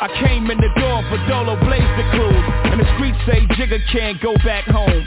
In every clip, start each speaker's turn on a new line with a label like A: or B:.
A: I came in the door for Dolo Blaze the cruise And the streets say Jigga can't go back home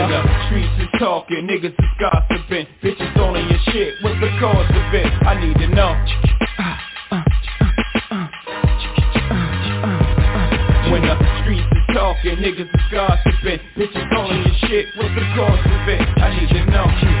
A: when the streets is talking, niggas is gossiping Bitches all in your shit, what's the cause of it? I need to know When the streets is talking, niggas is gossiping Bitches all in your shit, what's the cause of it? I need to know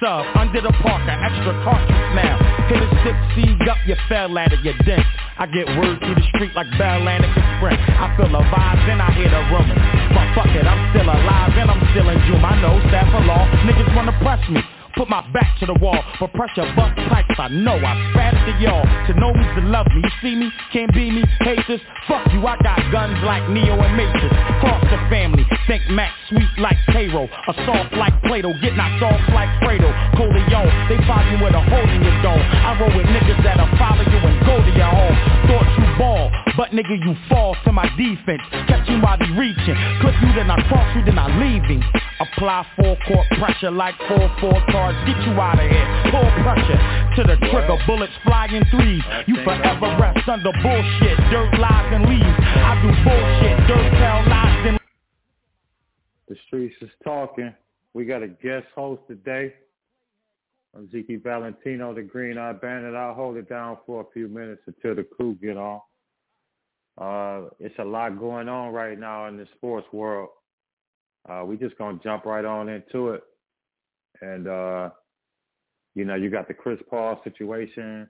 A: Sub, under the parker, extra cartridge now Hit a six, seed up, you fell at it, you dent. I get word through the street like Bell Sprint I feel the vibes and I hear the rumors. But fuck it, I'm still alive and I'm still in June. I know staff of law, niggas wanna press me Put my back to the wall, but pressure bust pipes. I know I spat to y'all. To know me's to love me. You see me, can't be me, haters. Fuck you, I got guns like Neo and Matrix. Cross the family, think Max sweet like Cairo. A soft like Plato, get knocked off like Fredo. Corleone, they follow you with a hole in your dome. I roll with niggas that'll follow you and go to your home. Thought you ball, but nigga you fall to my defense. Catch you while he reaching. Clip you, then I cross you, then I leaving. Apply full court pressure like 4-4 cards. Get you out of here. Pull pressure to the trigger. Bullets flying threes. You forever rest under bullshit. Dirt lies and leaves. I do bullshit. Dirt tell lies and
B: The streets is talking. We got a guest host today. I'm Zeke Valentino, the Green Eye Bandit. I'll hold it down for a few minutes until the crew get on. Uh, it's a lot going on right now in the sports world. Uh, we just gonna jump right on into it. And uh, you know, you got the Chris Paul situation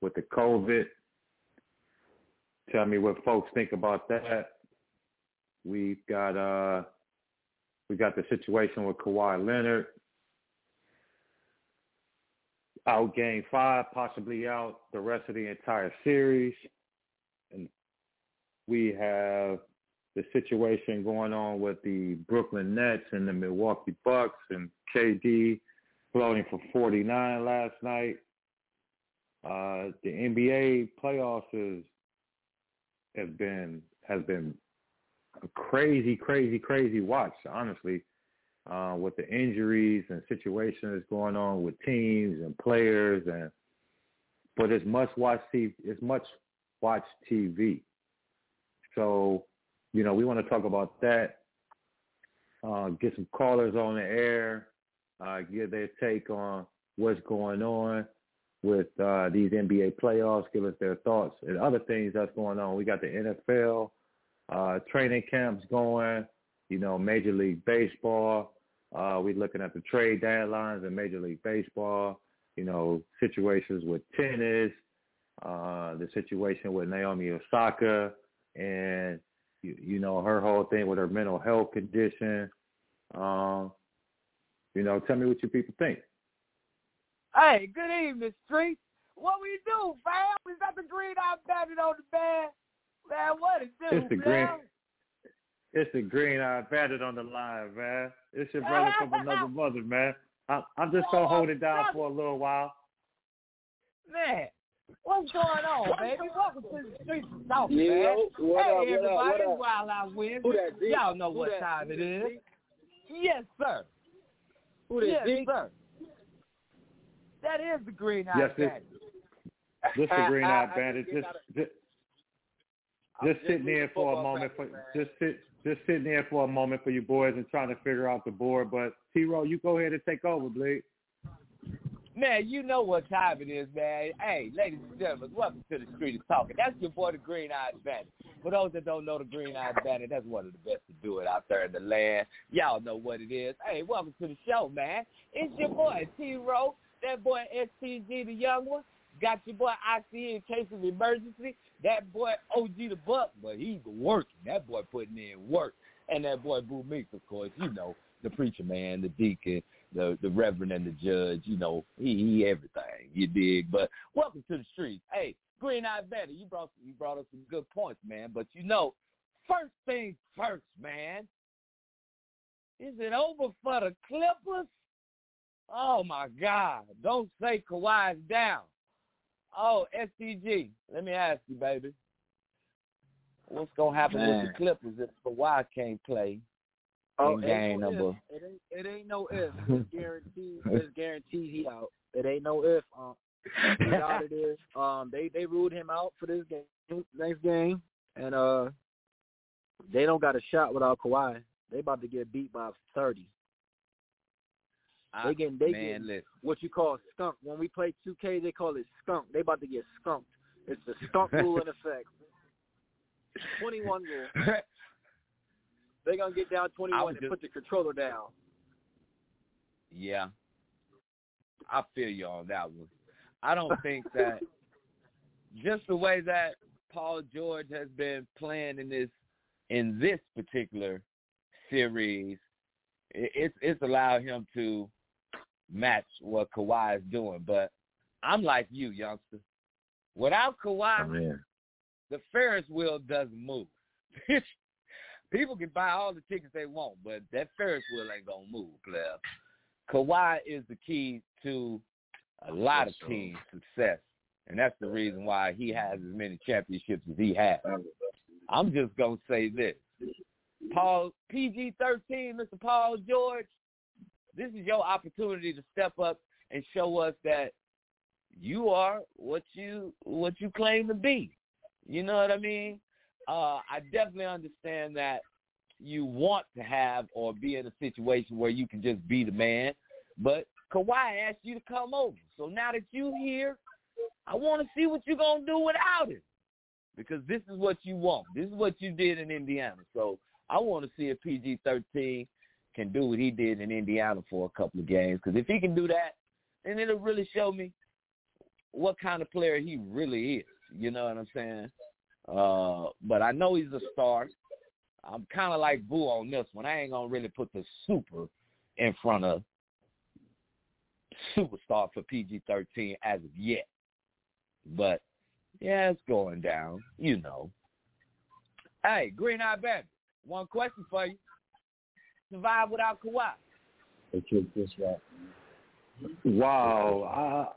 B: with the COVID. tell me what folks think about that. We've got uh we got the situation with Kawhi Leonard out game five, possibly out the rest of the entire series. And we have the situation going on with the Brooklyn Nets and the Milwaukee Bucks and KD floating for 49 last night. Uh, the NBA playoffs is, has been has been a crazy, crazy, crazy watch. Honestly, uh, with the injuries and situations going on with teams and players, and but it's must watch TV. It's much watch TV. So, you know, we want to talk about that. Uh, get some callers on the air, uh, give their take on what's going on with uh, these NBA playoffs, give us their thoughts and other things that's going on. We got the NFL uh, training camps going, you know, Major League Baseball. Uh, we're looking at the trade deadlines in Major League Baseball, you know, situations with tennis, uh, the situation with Naomi Osaka and, you, you know, her whole thing with her mental health condition. Um, you know, tell me what you people think.
C: Hey, good evening, Street. What we do, fam? We got the green eye bandit on the bed. Man, what it do,
B: it's the green, It's the green eye bandit on the line, man. It's your brother from another mother, man. I, I'm just gonna hold it down for a little while.
C: Man, what's going on, baby? Welcome to the streets of South,
D: yeah,
C: man.
D: What
C: hey,
D: up,
C: everybody,
D: what up, what up?
C: Wild Out Wednesday.
D: Who that, D?
C: Y'all know
D: Who
C: what
D: that?
C: time it is. Yes, sir.
D: Who that,
C: yes,
D: D?
C: sir. That is the green eye
B: Yes,
C: bandit.
B: This the green
D: I-
B: eye bandit.
D: just
B: Just, just, just sitting there for a moment for
D: man.
B: just sit just sitting there for a moment for you boys and trying to figure out the board. But T Row, you go ahead and take over, Blake.
C: Man, you know what time it is, man. Hey, ladies and gentlemen, welcome to the Street of Talking. That's your boy, the Green Eyed Bandit. For those that don't know the Green Eyed Bandit, that's one of the best to do it out there in the land. Y'all know what it is. Hey, welcome to the show, man. It's your boy, T-Row, that boy STG, the young one. Got your boy IC in case of emergency. That boy OG the Buck, but he's working. That boy putting in work. And that boy Boo Meeks, of course, you know, the preacher man, the deacon, the the reverend and the judge, you know, he, he everything. You dig? But welcome to the streets. Hey, Green Eye Betty, you brought you brought us some good points, man. But you know, first things first, man. Is it over for the Clippers? Oh my God! Don't say Kawhi's down. Oh, SCG, let me ask you, baby. What's gonna happen with the Clippers if Kawhi can't play
D: Oh, it
C: game
D: ain't no
C: number?
D: if. It ain't, it ain't no if. It's guaranteed. It's guaranteed he out. It ain't no if. Um, he's out of there. Um, they they ruled him out for this game, next game, and uh, they don't got a shot without Kawhi. They about to get beat by thirty. They getting they
C: man,
D: getting what you call skunk. When we play 2K, they call it skunk. They about to get skunked. It's the skunk rule in effect. 21 rule. They're gonna get down 21 and
C: just-
D: put the controller down.
C: Yeah. I feel you on that one. I don't think that just the way that Paul George has been playing in this in this particular series, it, it's it's allowed him to match what Kawhi is doing. But I'm like you, youngster. Without Kawhi, the Ferris wheel doesn't move. People can buy all the tickets they want, but that Ferris wheel ain't gonna move, player. Kawhi is the key to a lot of teams' success, and that's the reason why he has as many championships as he has. I'm just gonna say this: Paul PG thirteen, Mr. Paul George, this is your opportunity to step up and show us that you are what you what you claim to be. You know what I mean? Uh, I definitely understand that you want to have or be in a situation where you can just be the man, but Kawhi asked you to come over. So now that you're here, I want to see what you're gonna do without him, because this is what you want. This is what you did in Indiana. So I want to see if PG-13 can do what he did in Indiana for a couple of games. Because if he can do that, then it'll really show me what kind of player he really is. You know what I'm saying? Uh, but I know he's a star. I'm kind of like Boo on this one. I ain't gonna really put the super in front of superstar for PG-13 as of yet. But yeah, it's going down. You know. Hey, Green Eye Bandit, one question for you: Survive without Kawhi?
E: They kicked this right.
B: Wow,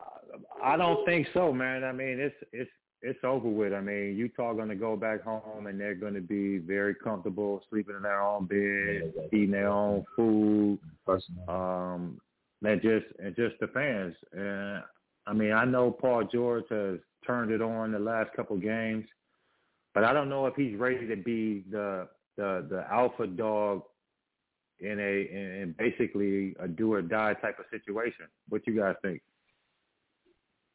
B: I I don't think so, man. I mean, it's it's it's over with. I mean, Utah going to go back home and they're going to be very comfortable, sleeping in their own bed, eating their own food. Um, and just and just the fans. And I mean, I know Paul George has turned it on the last couple games, but I don't know if he's ready to be the the the alpha dog in a in basically a do or die type of situation. What you guys think?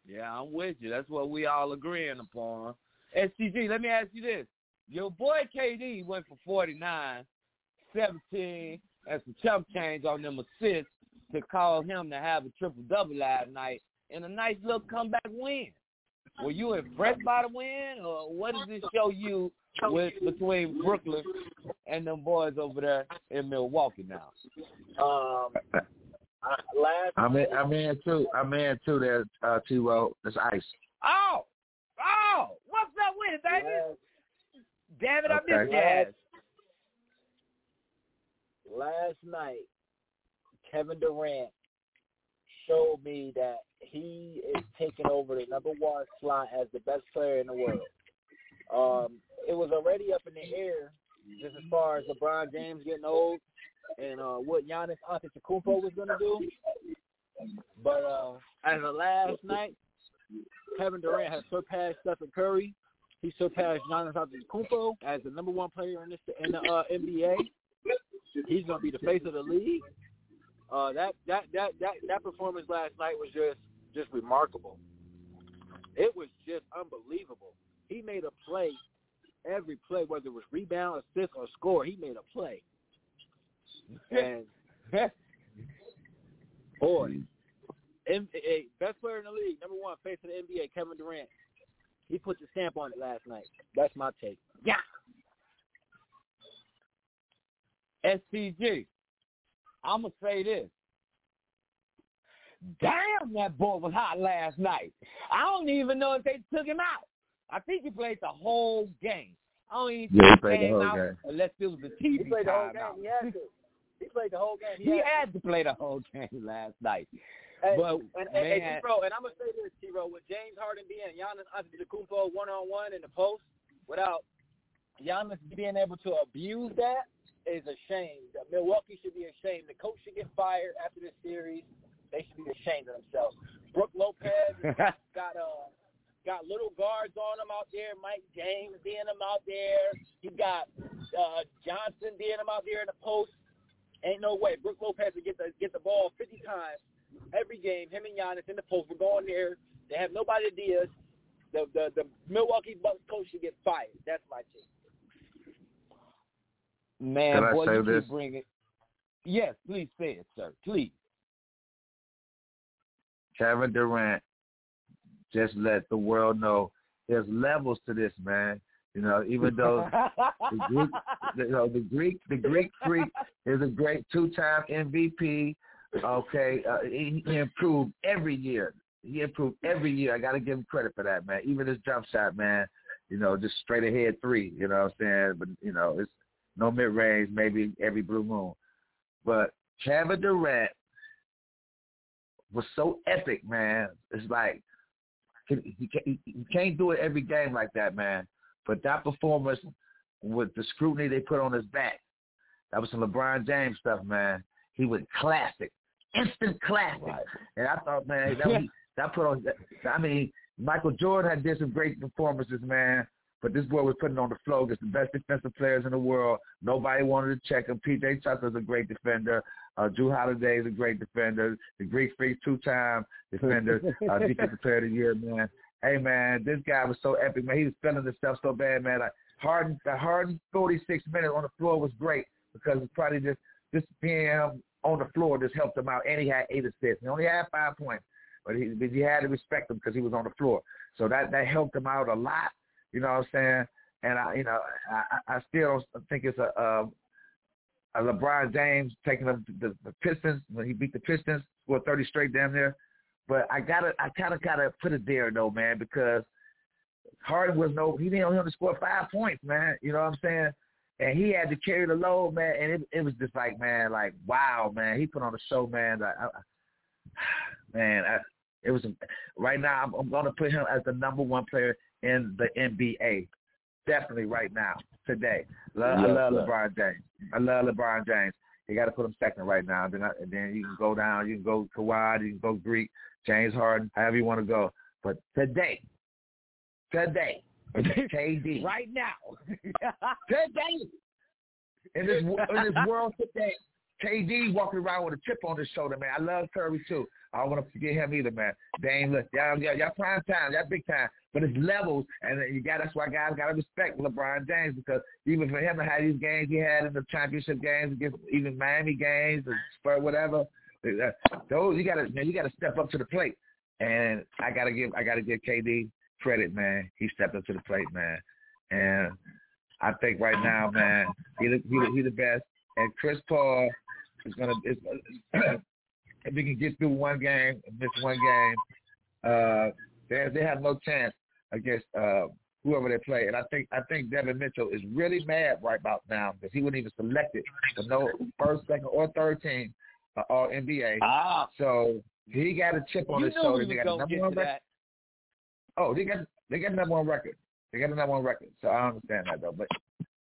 C: Yeah, I'm with you. That's what we all agreeing upon. SCG, let me ask you this. Your boy KD went for 49, 17, and some chump change on them assists to call him to have a triple-double last night and a nice little comeback win. Were you impressed by the win, or what does this show you with between Brooklyn and them boys over there in Milwaukee now?
D: Um, uh, last
E: I'm in, I'm in too. I'm in too. There, uh, T-Row. That's ice.
C: Oh, oh, what's up with it, baby? Damn it, I
E: Okay.
C: missed Jazz.
D: last night, Kevin Durant showed me that he is taking over the number one slot as the best player in the world. Um, it was already up in the air just as far as LeBron James getting old and uh, what Giannis Antetokounmpo was going to do. But uh, as of last night, Kevin Durant has surpassed Stephen Curry. He surpassed Giannis Antetokounmpo as the number one player in, this, in the uh, NBA. He's going to be the face of the league. Uh, that, that that that that performance last night was just just remarkable. It was just unbelievable. He made a play every play, whether it was rebound, assist, or score. He made a play. And boy, M- a best player in the league, number one, face of the NBA, Kevin Durant. He put the stamp on it last night. That's my take.
C: Yeah. SCG. I'm gonna say this. Damn, that boy was hot last night. I don't even know if they took him out. I think he played the whole game. I don't even
E: Yeah, he played the whole
C: out
E: game.
C: unless it was the
D: He
C: TV
D: played the whole game.
C: out.
D: He had to. He played the whole game.
C: He
D: had to.
C: had to play the whole game last night.
D: Hey,
C: But
D: and, and, and
C: man,
D: T-Row, and I'm gonna say this, T-Row, with James Harden being Giannis Antetokounmpo one on one in the post, without Giannis being able to abuse that, is a shame. The Milwaukee should be ashamed. The coach should get fired after this series. They should be ashamed of themselves. Brooke Lopez got uh got little guards on him out there. Mike James being him out there. You got uh Johnson being him out there in the post. Ain't no way. Brooke Lopez would get the get the ball 50 times every game. Him and Giannis in the post. We're going there. They have nobody to Diaz. The the the Milwaukee Bucks coach should get fired. That's my take.
C: man,
E: Can I
C: boy,
E: say
C: you
E: this?
C: keep bringing. Yes, please say it, sir. Please.
E: Kevin Durant just let the world know there's levels to this, man. You know, even though the Greek, you know, the Greek, the Greek freak is a great two-time MVP. Okay, uh, he, he improved every year. He improved every year. I got to give him credit for that, man. Even his jump shot, man. You know, just straight ahead three. You know what I'm saying? But you know, it's no mid range, maybe every blue moon. But Kevin Durant was so epic, man. It's like he, he, can't- he can't do it every game like that, man. But that performance with the scrutiny they put on his back, that was some LeBron James stuff, man. He was classic, instant classic. And I thought, man, that was, that put on. I mean, Michael Jordan had did some great performances, man. But this boy was putting on the floor against the best defensive players in the world. Nobody wanted to check him. P.J. Tucker's a great defender. Uh, Jrue Holiday is a great defender. The Greek Freak, two-time defender, uh, defensive player of the year, man. Hey, man, this guy was so epic, man. He was feeling himself so bad, man. Like Harden, the Harden 46 minutes on the floor was great because it's probably just just being him on the floor just helped him out. And he had eight assists. He only had five points, but he but he had to respect him because he was on the floor. So that that helped him out a lot. You know what I'm saying? and I, you know, I, I still think it's a, a, a LeBron James taking the, the the Pistons when he beat the Pistons, scored 30 straight down there. But I gotta, I kind of gotta put it there though, man, because Harden was no, he didn't only score five points, man. You know what I'm saying? And he had to carry the load, man. And it, it was just like, man, like wow, man. He put on a show, man. Like, I, man, I, it was right now. I'm, I'm to put him as the number one player in the NBA. Definitely right now, today. Love, yes, I love sir. LeBron James. I love LeBron James. You got to put him second right now. Then, I, then you can go down. You can go Kawhi. You can go Greek, James Harden, however you want to go. But today, today, KD.
C: right now.
E: today. In this in this world today, KD walking around with a chip on his shoulder, man. I love Curry too. I don't want to forget him either, man. Dame, look, y'all, y'all, y'all prime time, y'all big time, but it's levels, and you got that's why guys got to respect LeBron James because even for him to have these games he had in the championship games against even Miami games or Spurs, whatever, uh, those you got to man, you got to step up to the plate, and I gotta give I gotta give KD credit, man. He stepped up to the plate, man, and I think right now, man, he the, he the, he the best, and Chris Paul is gonna is, if we can get through one game and miss one game, uh, they they have no chance against uh, whoever they play. And I think I think Devin Mitchell is really mad right about now because he wasn't even selected for no first, second, or third team uh, All NBA.
C: Ah.
E: So he got a chip on
C: you
E: his shoulder.
C: They
E: got number one record. Oh, they got they got number one record. They got a number one record. So I understand that though. But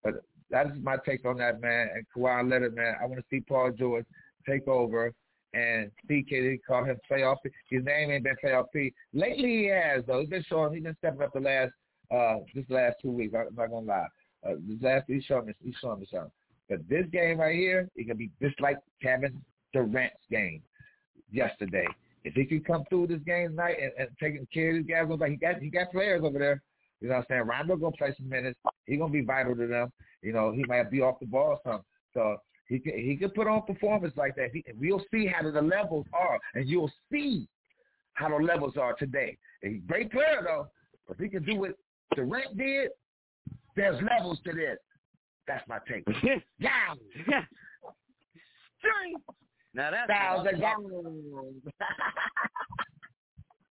E: but that's my take on that man. And Kawhi Leonard, man, I want to see Paul George take over and CK call him playoff. His name ain't been playoff P. Lately he has though. He's been showing. He's been stepping up the last uh this last two weeks. I'm not gonna lie. Uh, this last he's showing me. He's showing me something. But this game right here, it can be just like Kevin Durant's game yesterday. If he can come through this game tonight and, and taking care of these guys, like he got he got players over there. You know what I'm saying? Rondo gonna play some minutes. He gonna be vital to them. You know, he might be off the ball or something. So he can he can put on performance like that. He, we'll see how the levels are, and you'll see how the levels are today. He's a great player though, but if he can do what Durant did, there's levels to this. That's my take. yeah.
C: now that's
E: thousand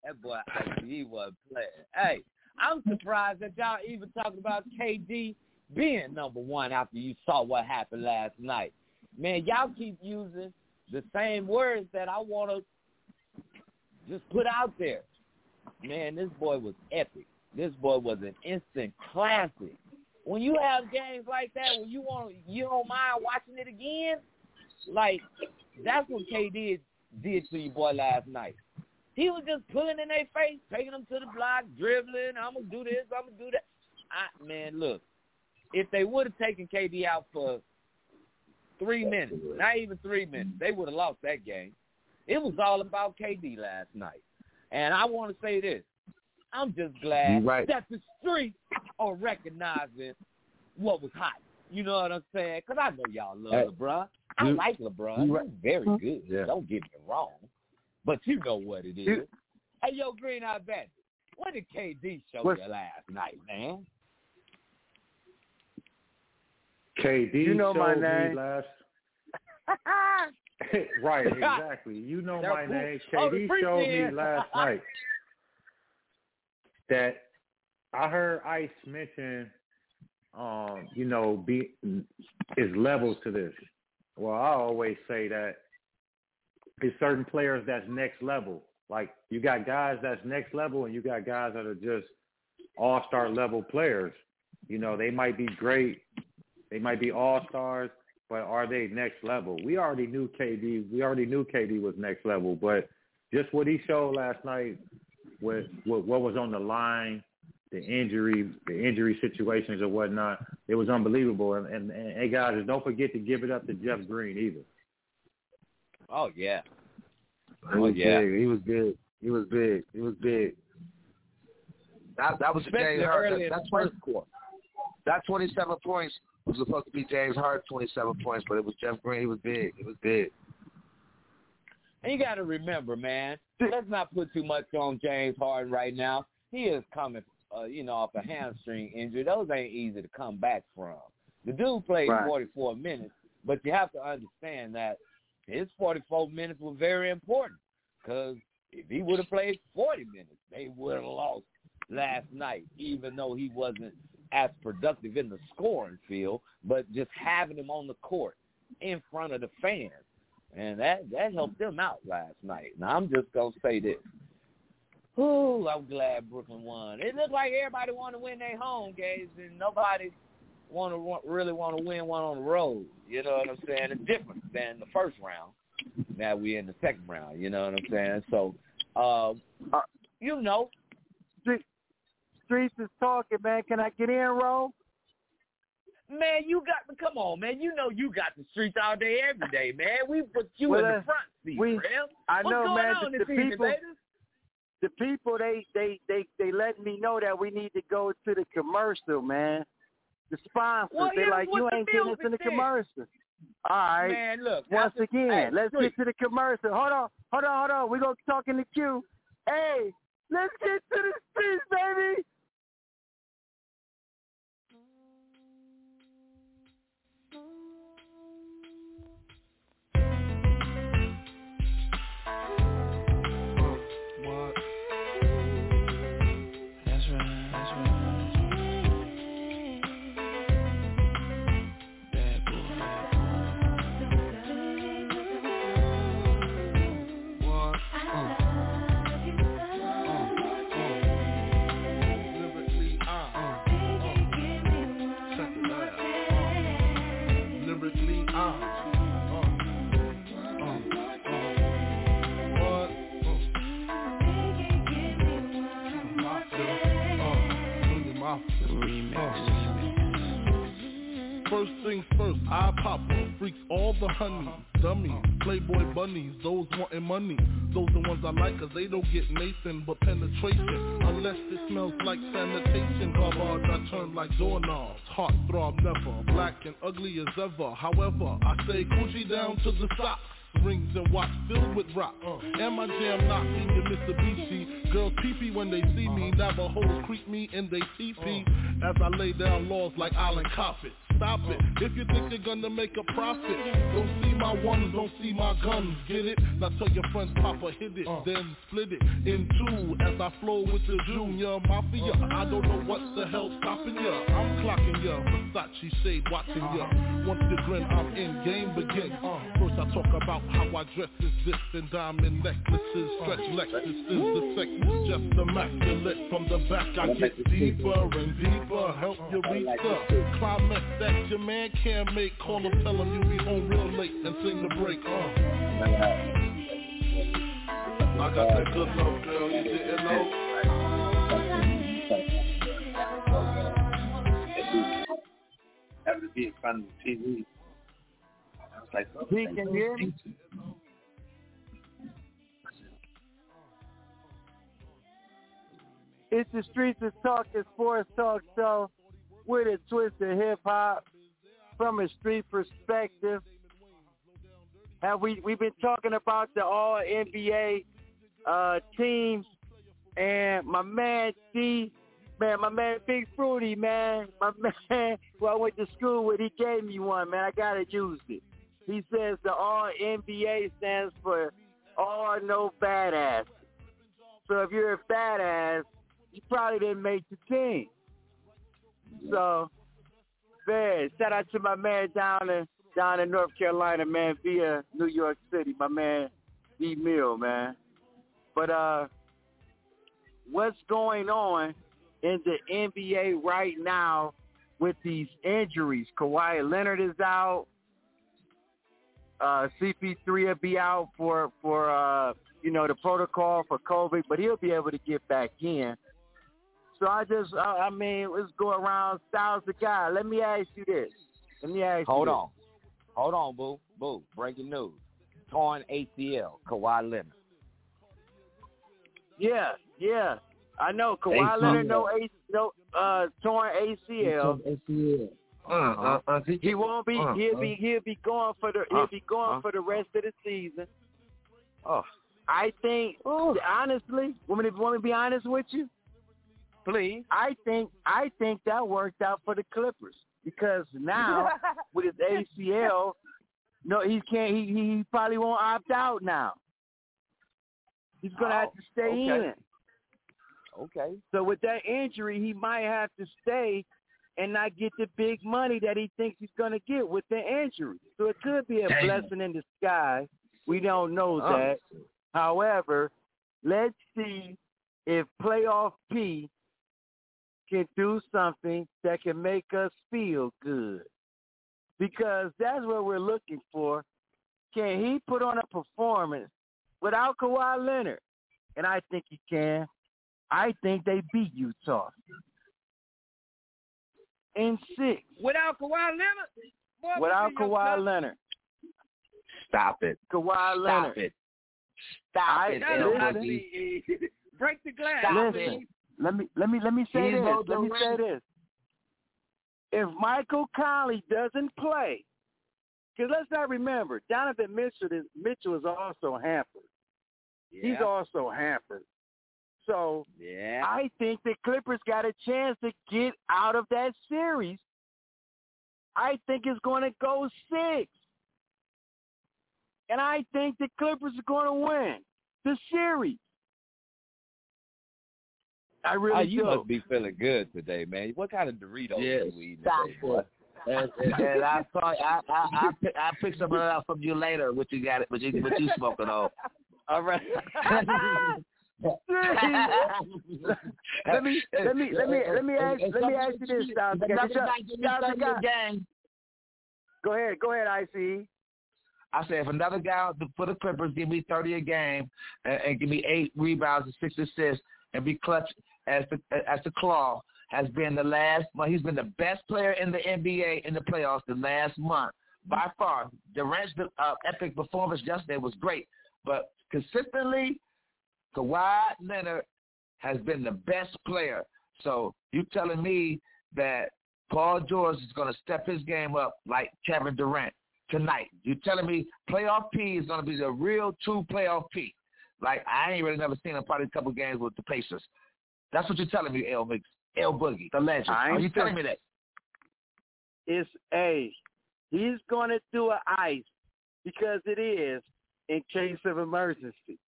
C: That boy he was playing. Hey, I'm surprised that y'all even talking about KD being number one after you saw what happened last night man, y'all keep using the same words that I want to just put out there. Man, this boy was epic. This boy was an instant classic. When you have games like that, when you want, you don't mind watching it again. Like that's what KD did to you boy last night. He was just pulling in their face, taking them to the block, dribbling. I'm gonna do this. I'm gonna do that. I, man, look, if they would have taken KD out for three minutes, not even three minutes, they would have lost that game. It was all about KD last night. And I want to say this. I'm just glad
E: right.
C: that the streets are recognizing what was hot. You know what I'm saying? Because I know y'all love hey, LeBron. I you, like LeBron. Right. He's very mm-hmm. good. Yeah. Don't get me wrong. But you know what it is. hey, yo, Green Eye Bandit, what did KD show what? you last night, man?
B: KD
D: you know my
B: name. last. right, exactly. You know my name. KD showed me last night that I heard Ice mention, um, you know, be is levels to this. Well, I always say that it's certain players that's next level. Like you got guys that's next level, and you got guys that are just all star level players. You know, they might be great they might be all stars, but are they next level? We already knew KD. We already knew KD was next level, but just what he showed last night with, with what was on the line, the injury, the injury situations or whatnot, it was unbelievable. And, and, and hey guys, don't forget to give it up to Jeff Green either.
C: Oh yeah.
E: Oh yeah. Big. He was big. He was big. He was big. That that was
C: Especially
E: the
C: early
E: that,
C: in the first
E: quarter. That twenty seven points it was supposed to be James Harden, 27 points, but it was Jeff Green. He was big. It was big.
C: And you got to remember, man, let's not put too much on James Harden right now. He is coming uh, you know, off a hamstring injury, those ain't easy to come back from. The dude played
F: Right.
C: 44 minutes, but you have to understand that his 44 minutes were very important because if he would have played 40 minutes, they would have lost last night, even though he wasn't as productive in the scoring field, but just having him on the court in front of the fans. And that that helped them out last night. Now I'm just gonna say this. Ooh, I'm glad Brooklyn won. It looked like everybody wanted to win their home games, and nobody want to really want to win one on the road. You know what I'm saying? It's different than the first round. Now we're in the second round. You know what I'm saying? So, uh, you know,
G: Streets is talking, man. Can I get in, Ro?
C: man, you got to come on, man. You know you got the streets all day, every day, man. We put you
G: Well,
C: in
G: uh,
C: the front seat,
G: we-
C: Rev.
G: I
C: What's
G: know,
C: going
G: man.
C: on
G: the, the people,
C: baby?
G: the people, they, they, they, they letting me know that we need to go to the commercial, man. The sponsors,
C: Well,
G: they like you ain't getting us in the commercial. All right.
C: Man, look.
G: Once again,
C: hey,
G: let's get to the commercial. Hold on, hold on, hold on. We're gonna talk in the queue. Hey, let's get to the streets, baby.
H: First things first, I pop freaks all the honey, dummies, playboy bunnies, those wanting money. Those the ones I like cause they don't get Nathan but penetration. Unless it smells like sanitation, garbage I turn like doorknobs. Heart throb never, black and ugly as ever. However, I say coochie down to the socks. Rings and watch filled with rock. Uh, and my jam knocking your Mitsubishi. Girls pee pee when they see me. Navajos creep me in they teepee. As I lay down laws like Island Coppet. Stop it. If you think you're gonna make a profit, don't see my ones, don't see my guns. Get it? Now tell your friends, Papa hit it, uh. then split it in two. As I flow with the Junior Mafia, I don't know what the hell stopping ya. I'm clocking ya, Versace shade watching ya. Uh. Once you grin, I'm in game begin. Uh. First I talk about how I dress is this and diamond necklaces, stretch Lexuses. The sex is just immaculate. From the back I get deeper and deeper. Help you reach the climax that your man can't make. Call him, tell him you be home real late and sing the break. Uh. I got that good love, girl. You didn't know.
E: Having to be in front of the TV. I was like, oh,
G: He can hear me. It's the Streets of Talk, it's forest talk show with a twist of hip hop from a street perspective. Have we we've been talking about the all NBA uh, teams and my man D, man, my man Big Fruity, man, my man who I went to school with, he gave me one, man. I gotta use it. He says the All NBA stands for All No Badass. So if you're a badass, you probably didn't make the team. So, man, shout out to my man down in down in North Carolina, man, via New York City, my man D Mill, man. But uh, what's going on in the NBA right now with these injuries? Kawhi Leonard is out. Uh, CP3 will be out for for uh, you know the protocol for COVID, but he'll be able to get back in. So I just, I, I mean, let's go around styles the guy. Let me ask you this. Let me ask
C: Hold
G: you Hold
C: on. Hold on, boo. Boo. Breaking news. Torn ACL, Kawhi Leonard.
G: Yeah, yeah. I know Kawhi
E: ACL.
G: Leonard no A, no uh torn ACL.
E: Uh, uh, uh,
G: He won't be.
E: uh,
G: He'll
E: uh.
G: be. He'll be going for the. He'll
C: Uh,
G: be going
C: uh.
G: for the rest of the season.
C: Oh.
G: I think, honestly, want me to, want me to be honest with you?
C: Please.
G: I think I think that worked out for the Clippers because now with his ACL, no, he can't. He he probably won't opt out now. He's gonna have to oh, stay
C: okay.
G: in.
C: Okay.
G: So with that injury, he might have to stay and not get the big money that he thinks he's going to get with the injury. So it could be a
E: Damn.
G: blessing in disguise. We don't know
C: Oh.
G: that. However, let's see if playoff P can do something that can make us feel good. Because that's what we're looking for. Can he put on a performance without Kawhi Leonard? And I think he can. I think they beat Utah in six
C: Without Kawhi Leonard? Boy,
G: without Kawhi. Leonard.
E: Stop it.
G: Kawhi
E: Stop
G: Leonard.
E: it. Stop
G: I-
E: it,
C: That
E: L
C: is not
E: Boogie.
C: the- Break the glass.
E: Stop
G: Listen,
E: it.
G: Let me let me let me say
E: He's
G: this. Let me say this. If Michael Conley doesn't play, because let's not remember, Donovan Mitchell is Mitchell is also hampered.
C: Yeah.
G: He's also hampered. So
C: yeah.
G: I think the Clippers got a chance to get out of that series. I think it's going to go six. And I think the Clippers are going to win the series. I really
C: Ah, you
G: do.
C: must be feeling good today, man. What kind of Doritos
E: Yes.
C: you eating
E: Stop
C: today.
E: And, and, and I saw I I I pick, I pick some of that up from you later. What you got? What you what you smoking on?
G: All right. let me let me let me let me ask let me ask you this, Styles.
E: If another guy give me
G: Styles,
E: thirty
G: Styles,
E: a game.
G: Go ahead, go ahead, IC.
E: I said if another guy for the Clippers give me thirty a game and, and give me eight rebounds and six assists and be clutch as the as the claw has been the last month. He's been the best player in the NBA in the playoffs the last month by far. Durant's uh, epic performance yesterday was great, but consistently, Kawhi Leonard has been the best player. So you telling me that Paul George is going to step his game up like Kevin Durant tonight? You telling me playoff P is going to be the real true playoff P? Like I ain't really never seen him probably a couple games with the Pacers. That's what you're telling me, L Mix, L Boogie, the legend. Are you telling me that?
G: It's a he's going to do an ice because it is in case of emergency.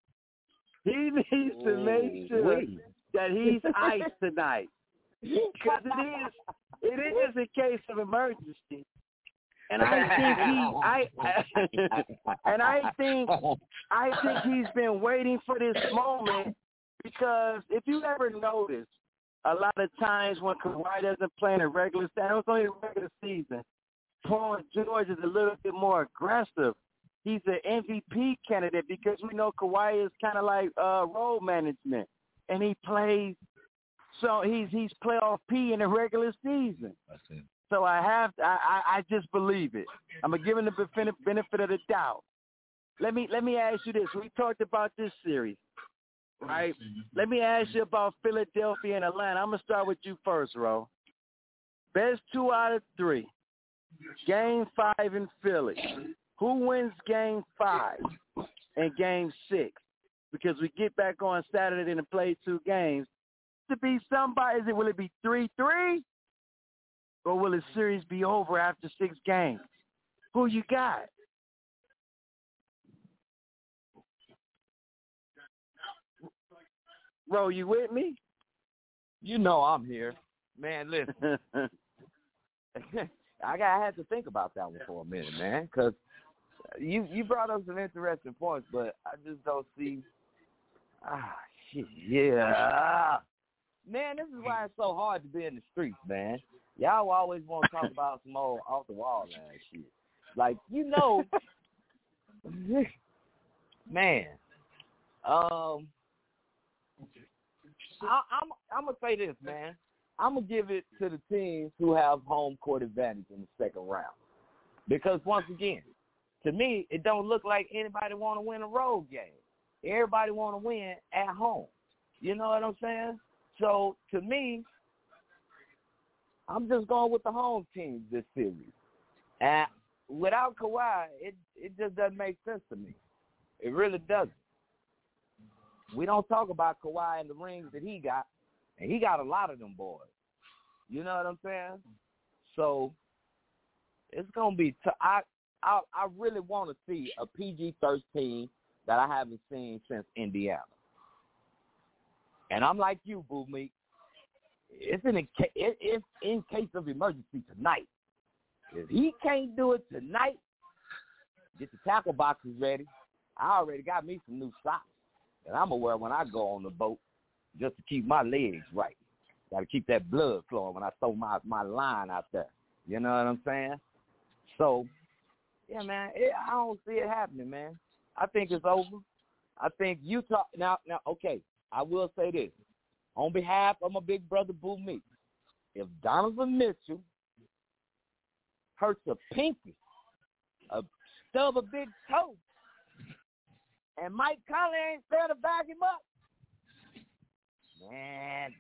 G: He needs to make sure that he's ice tonight because it is it is in case of emergency. And I think he I and I think I think he's been waiting for this moment because if you ever notice, a lot of times when Kawhi doesn't play in a regular season, it was only a regular season, Paul George is a little bit more aggressive. He's an MVP candidate because we know Kawhi is kind of like uh, role management, and he plays. So he's he's playoff P in the regular season. So I have I, I just believe it. I'm gonna give the benefit benefit of the doubt. Let me let me ask you this. We talked about this series, right? Let me ask you about Philadelphia and Atlanta. I'm gonna start with you first, Ro. Best two out of three. Game five in Philly. Who wins game five and game six? Because we get back on Saturday and play two games. To be somebody, is it will it be three three? Or will the series be over after six games? Who you got? Ro, you with me?
C: You know I'm here, man. Listen, I got I had to think about that one for a minute, man, because you you brought up some interesting points, but I just don't see. Ah, shit, yeah, man. This is why it's so hard to be in the streets, man. Y'all always want to talk about some old off the wall line shit. Like you know, man. Um, I, I'm I'm gonna say this, man. I'm gonna give it to the teams who have home court advantage in the second round, because once again, to me, it don't look like anybody want to win a road game. Everybody want to win at home. You know what I'm saying? So to me, I'm just going with the home teams this series. And without Kawhi, it it just doesn't make sense to me. It really doesn't. We don't talk about Kawhi and the rings that he got. and he got a lot of them boys. You know what I'm saying? So it's gonna be. T- I I I really want to see a PG-13 that I haven't seen since Indiana. And I'm like you, Boo Meek. It's in a, it, it's in case of emergency tonight. If he can't do it tonight, get the tackle boxes ready. I already got me some new socks that I'm gonna wear when I go on the boat, just to keep my legs right. Got to keep that blood flowing when I throw my my line out there. You know what I'm saying? So, yeah, man, it, I don't see it happening, man. I think it's over. I think Utah now. Now, okay, I will say this on behalf of my big brother Boo Meek. If Donovan Mitchell hurts a pinky, a stub a big toe, and Mike Conley ain't there to back him up, man,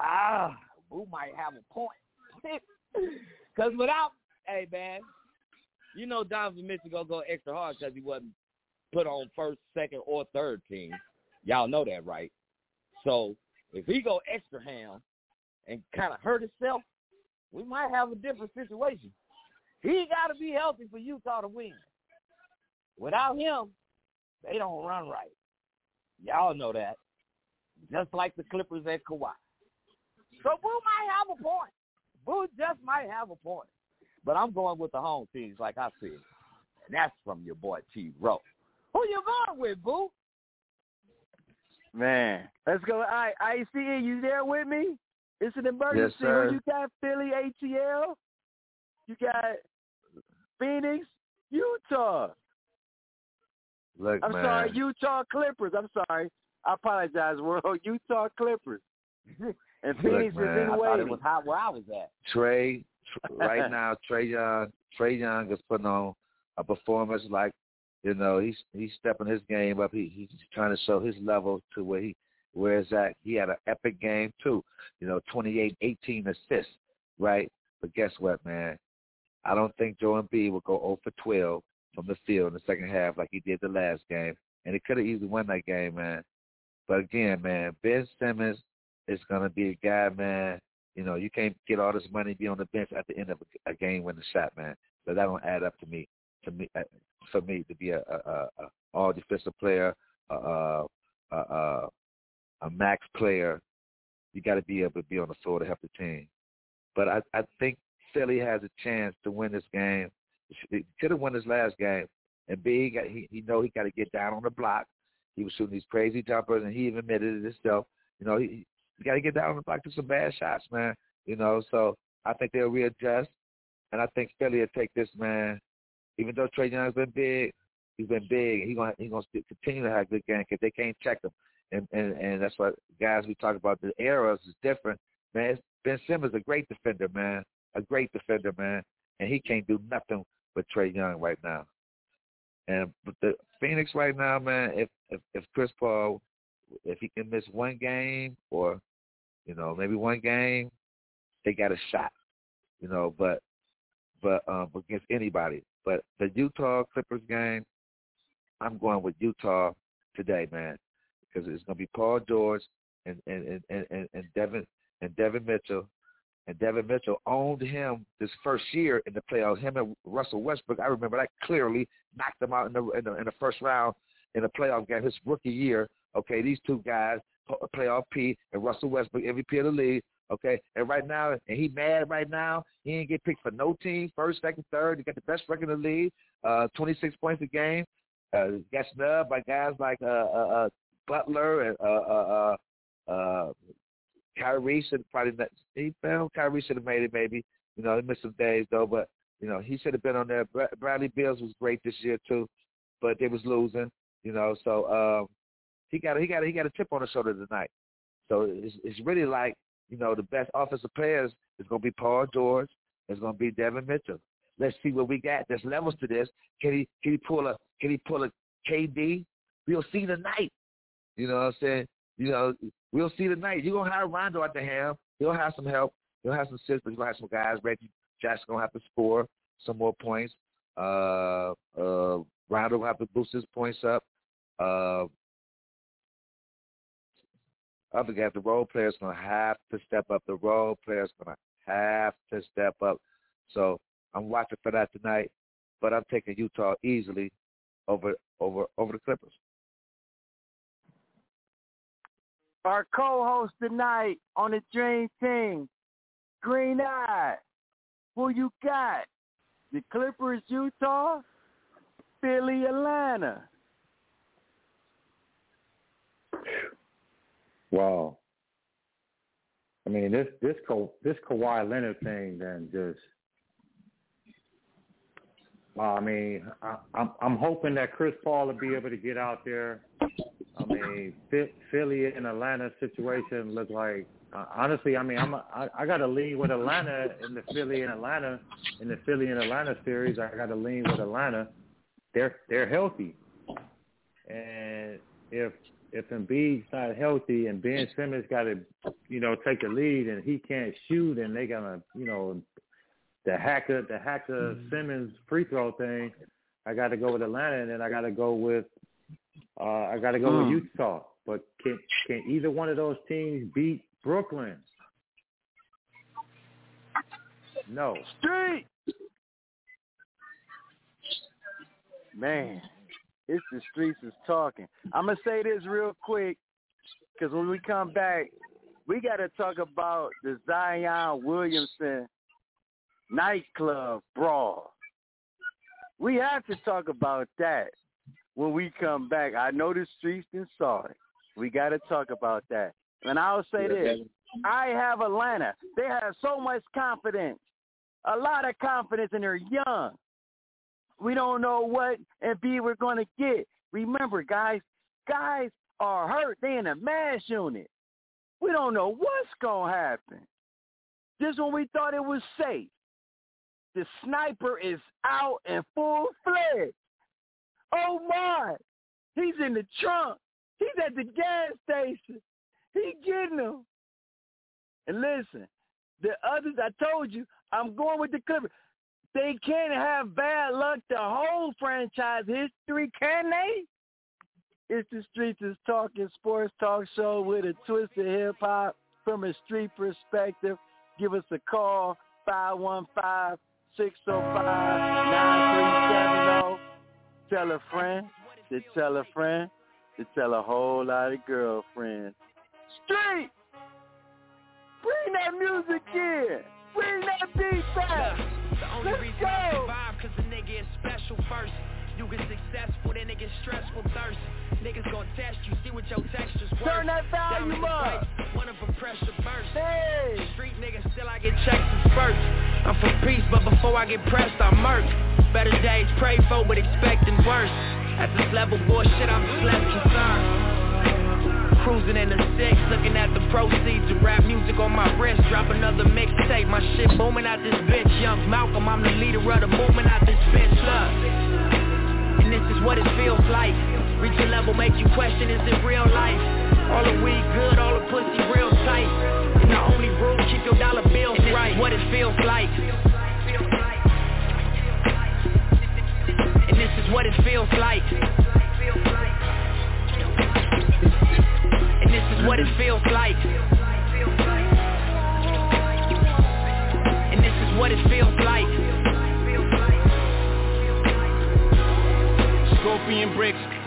C: ah, Boo might have a point. Because without, hey, man, you know Donovan Mitchell going to go extra hard because he wasn't put on first, second, or third team. Y'all know that, right? So if he go extra ham and kind of hurt himself, we might have a different situation. He got to be healthy for Utah to win. Without him, they don't run right. Y'all know that. Just like the Clippers at Kawhi. So Boo might have a point. Boo just might have a point. But I'm going with the home teams, like I said. And that's from your boy T. Rowe. Who you going with, Boo?
G: Man, let's go. All right, ICE, you there with me? It's an emergency.
E: Yes, sir.
G: you got Philly ATL, you got Phoenix, Utah.
E: Look,
G: I'm
E: man.
G: sorry, Utah Clippers. I'm sorry. I apologize, world. Utah Clippers. And
E: Look,
G: Phoenix
E: man.
G: is
C: I
G: in
C: thought it was hot where I was at.
E: Trae, right now, Trae Young, Trae Young is putting on a performance like, you know, he's he's stepping his game up. He he's trying to show his level to where he where is that. He had an epic game too, you know, 28, 18 assists, right? But guess what, man? I don't think Joe B will go 0 for 12 from the field in the second half like he did the last game, and he could have easily won that game, man. But again, man, Ben Simmons is gonna be a guy, man. You know, you can't get all this money be on the bench at the end of a, a game winning shot, man. So that don't add up to me. To me, uh, for me to be a, a, a, all defensive player, a, a, a, a, max player, you got to be able to be on the floor to help the team. But I, I think Philly has a chance to win this game. He could have won this last game, Embiid, he, got, he, he know he got to get down on the block. He was shooting these crazy jumpers, and he even admitted it himself. You know, he, he got to get down on the block to some bad shots, man. You know, so I think they'll readjust, and I think Philly will take this, man. Even though Trae Young's been big, he's been big. He gonna he gonna continue to have good game because they can't check him, and and and that's what guys we talk about. The eras is different, man. Ben Simmons a great defender, man, a great defender, man, and he can't do nothing with Trae Young right now. And but the Phoenix right now, man, if if if Chris Paul, if he can miss one game or, you know, maybe one game, they got a shot, you know. But but um against anybody. But the Utah Clippers game, I'm going with Utah today, man, because it's gonna be Paul George and and and and, and Devin and Devin Mitchell. And Devin Mitchell owned him this first year in the playoffs. Him and Russell Westbrook, I remember that clearly knocked him out in the in the, in the first round in the playoff game his rookie year. Okay, these two guys, playoff P and Russell Westbrook, MVP of the league. Okay, and right now, and he mad right now. He ain't get picked for no team, first, second, third. He got the best record in the league, uh, 26 points a game. Uh, got snubbed by guys like uh, uh, uh, Butler and uh, uh, uh, uh, Kyrie should probably not, he found Kyrie should have made it maybe. You know, he missed some days though, but you know he should have been on there. Bradley Bills was great this year too, but they was losing. You know, so um, he got a, he got a, he got a chip on his shoulder tonight. So it's it's really like you know the best offensive players is going to be Paul George. It's going to be Devin Mitchell. Let's see what we got. There's levels to this. Can he can he pull a can he pull a KD? We'll see tonight. You know what I'm saying? You know, we'll see tonight. You're gonna have Rondo at the helm. He'll have some help. He'll have some assists, but gonna have some guys. Reggie Jackson's gonna have to score some more points. Uh, uh, Rondo will have to boost his points up. Uh, Other guys, the role players gonna have to step up. The role players gonna have to step up. So I'm watching for that tonight, but I'm taking Utah easily over over over the Clippers.
G: Our co-host tonight on the Dream Team, Green Eye. Who you got? The Clippers, Utah, Philly, Atlanta.
B: Wow. I mean, this this Ka- this Kawhi Leonard thing, then just. Well, I mean, I, I'm I'm hoping that Chris Paul will be able to get out there. I mean, Philly and Atlanta situation look like. Uh, honestly, I mean, I'm a, I, I got to lean with Atlanta in the Philly and Atlanta in the Philly and Atlanta series. I got to lean with Atlanta. They're they're healthy, and if if Embiid's not healthy and Ben Simmons got to, you know, take the lead and he can't shoot and they gonna, you know, the hacker the hacker Simmons free throw thing, I got to go with Atlanta and then I got to go with uh I got to go with Utah. But can can either one of those teams beat Brooklyn? No.
G: Street. Man, it's the streets is talking. I'm gonna say this real quick, because when we come back, we got to talk about the Zion Williamson nightclub brawl. We have to talk about that when we come back. I know the streets saw it. We got to talk about that. And I'll say this: I have Atlanta. They have so much confidence, a lot of confidence, and they're young. We don't know what Embiid we're going to get. Remember, guys, guys are hurt. They in a mass unit. We don't know what's going to happen. Just when we thought it was safe, the sniper is out and full fledged. Oh my! He's in the trunk. He's at the gas station. He getting them. And listen, the others I told you, I'm going with the Clippers. They can't have bad luck the whole franchise history, can they? It's the Streets is Talking Sports Talk Show with a twist of hip hop from a street perspective. Give us a call, 515-605-9370. Tell a friend to tell a friend to tell a whole lot of girlfriends. Street! Bring that music in! Bring that beat back!
I: The only
G: Let's
I: reason
G: go.
I: I survive cause the nigga is special first. You get successful, then it get stressful thirst. Niggas gon' test you, see what your texture's worth.
G: Turn that volume up.
I: stripes, One of them pressure burst.
G: Hey!
I: Street niggas still I get checks and spurts. I'm for peace, but before I get pressed, I'm murked. Better days pray for, but expecting worse. At this level, bullshit, I'm just less concerned. Cruising in the six, looking at the proceeds of rap music on my wrist. Drop another mixtape, my shit booming out this bitch. Young Malcolm, I'm the leader of the movement out this bitch. Look, and this is what it feels like. Reach a level, make you question, is it real life? All the weed good, all the pussy real tight. And the only rule, keep your dollar bills right. What it feels like. And this is what it feels like. And this is what it feels like. And this is what it feels like.
A: Scorpion bricks,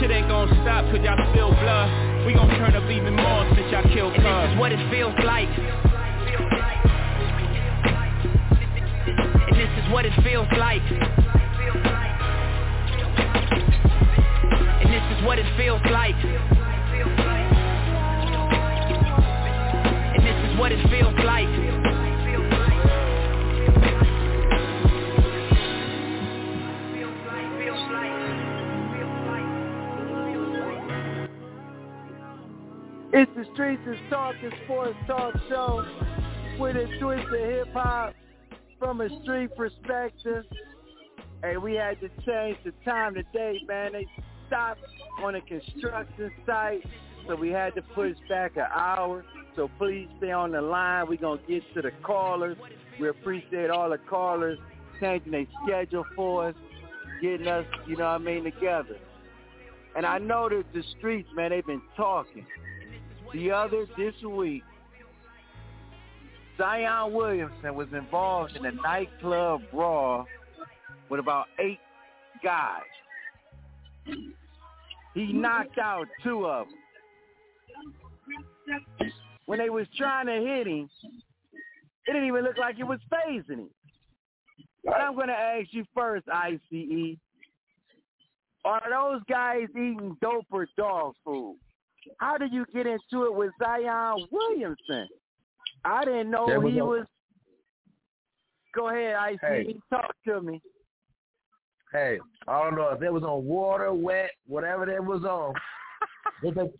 A: Shit ain't gon' stop cause y'all spill blood
J: We gon' turn up even more since y'all killed
I: And this is what it feels like. And this is what it feels like. And this is what it feels like. And this is what it feels like.
G: It's the Streets is Talking Sports Talk Show with a twist of hip hop from a street perspective. Hey, we had to change the time today, man. They stopped on a construction site, so we had to push back an hour. So please stay on the line. We're going to get to the callers. We appreciate all the callers changing their schedule for us, getting us, you know what I mean, together. And I know that the streets, man, they've been talking the other this week, Zion Williamson was involved in a nightclub brawl with about eight guys. He knocked out two of them. When they was trying to hit him, it didn't even look like it was phasing him. But I'm going to ask you first, ICE. Are those guys eating dope or dog food? How did you get into it with Zion Williamson? I didn't know
E: was
G: he
E: no-
G: was. Go ahead, IC.
E: Hey.
G: Talk to me.
E: Hey, I don't know if it was on water, wet, whatever that was on. they took,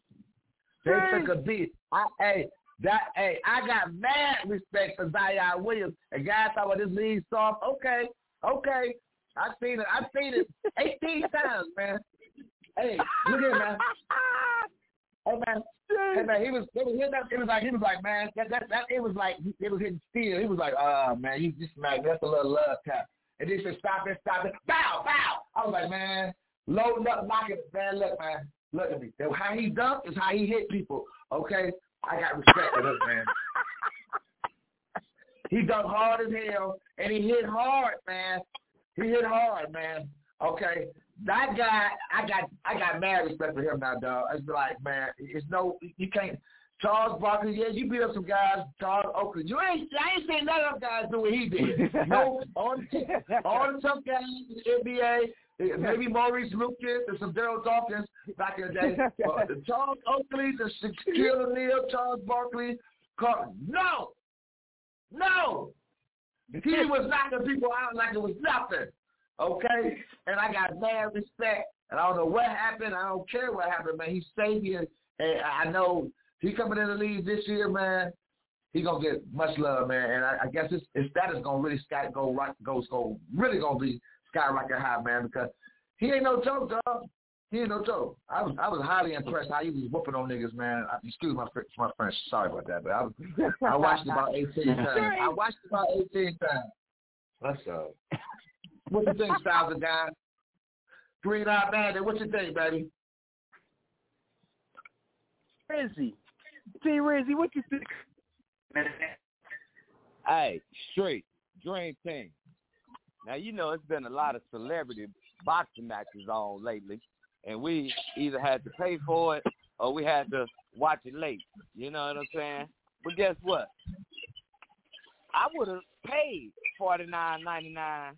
E: they took a beat. I, hey, that, hey, I got mad respect for Zion Williams. And guys talk about this league soft. Okay, okay. I've seen it. I've seen it 18 times, man. Hey, look at it, man. Hey man, hey man, he was it was, it was like he was like man that that, that it was like it was hitting steel. He was like, oh man, you just man, that's a little love tap. And he said, stop it, stop it, bow, bow. I was like, man, loading up, knocking, man, look, man, look at me. How he dunked is how he hit people. Okay, I got respect for him, man. He dunked hard as hell, and he hit hard, man. He hit hard, man. Okay, that guy, I got, I got mad respect for him now, dog. It's like, man, it's no, you can't. Charles Barkley, yeah, you beat up some guys. Charles Oakley, you ain't, I ain't seen none of them guys do what he did. No, all the, all the tough guys in the NBA, maybe Maurice Lucas and some Darryl Dawkins back in the day. Uh, the Charles Oakley, the Shaquille O'Neal, Charles Barkley, Car- no, no. He was knocking people out like it was nothing. Okay? And I got mad respect. And I don't know what happened. I don't care what happened, man. He's savior. And I know he coming in the league this year, man. He gonna get much love, man. And I, I guess his, his status gonna really sky go right goes go really gonna be skyrocket high, man, because he ain't no joke, dog. He ain't no joke. I was I was highly impressed how he was whooping on niggas, man. I, excuse my my French. Sorry about that, but I was I watched about eighteen times. I watched about eighteen times. What's up? What you think, Styles and Guy? Green Eye Bandit, what you think, baby?
G: Rizzy. T. Rizzy, what you think?
C: Hey, straight, Dream Team. Now you know it's been a lot of celebrity boxing matches on lately, and we either had to pay for it or we had to watch it late. You know what I'm saying? But guess what? I would have paid forty nine ninety nine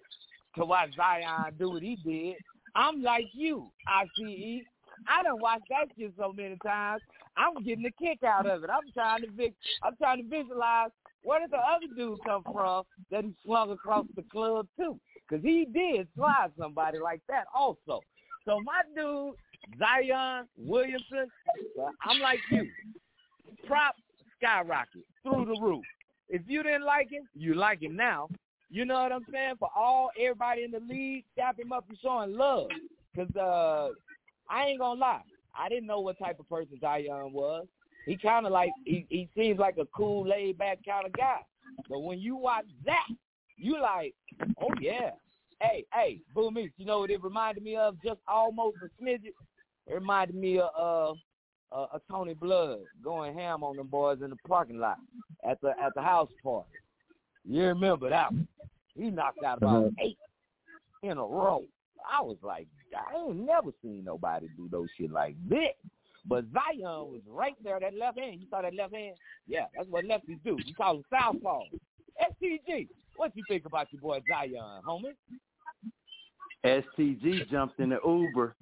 C: to watch Zion do what he did. I'm like you, ICE. I done watched that shit so many times. I'm getting a kick out of it. I'm trying to vic- I'm trying to visualize where did the other dude come from that he slung across the club too? Because he did slide somebody like that also. So my dude, Zion Williamson, I'm like you. Prop skyrocket through the roof. If you didn't like him, you like him now. You know what I'm saying? For all everybody in the league, dap him up and showing love. Cause uh, I ain't gonna lie, I didn't know what type of person Zion was. He kind of like he he seems like a cool, laid back kind of guy. But when you watch that, you like, oh yeah. Hey, hey, Boo Meeks, you know what it reminded me of? Just almost a smidget. It reminded me of uh, uh, a Tony Blood going ham on them boys in the parking lot at the at the house party. You remember that one? He knocked out about uh-huh. eight in a row. I was like, I ain't never seen nobody do those shit like this. But Zion was right there, that left hand. You saw that left hand? Yeah, that's what lefties do. You call them southpaw. STG, what you think about your boy Zion, homie?
G: STG jumped in the Uber.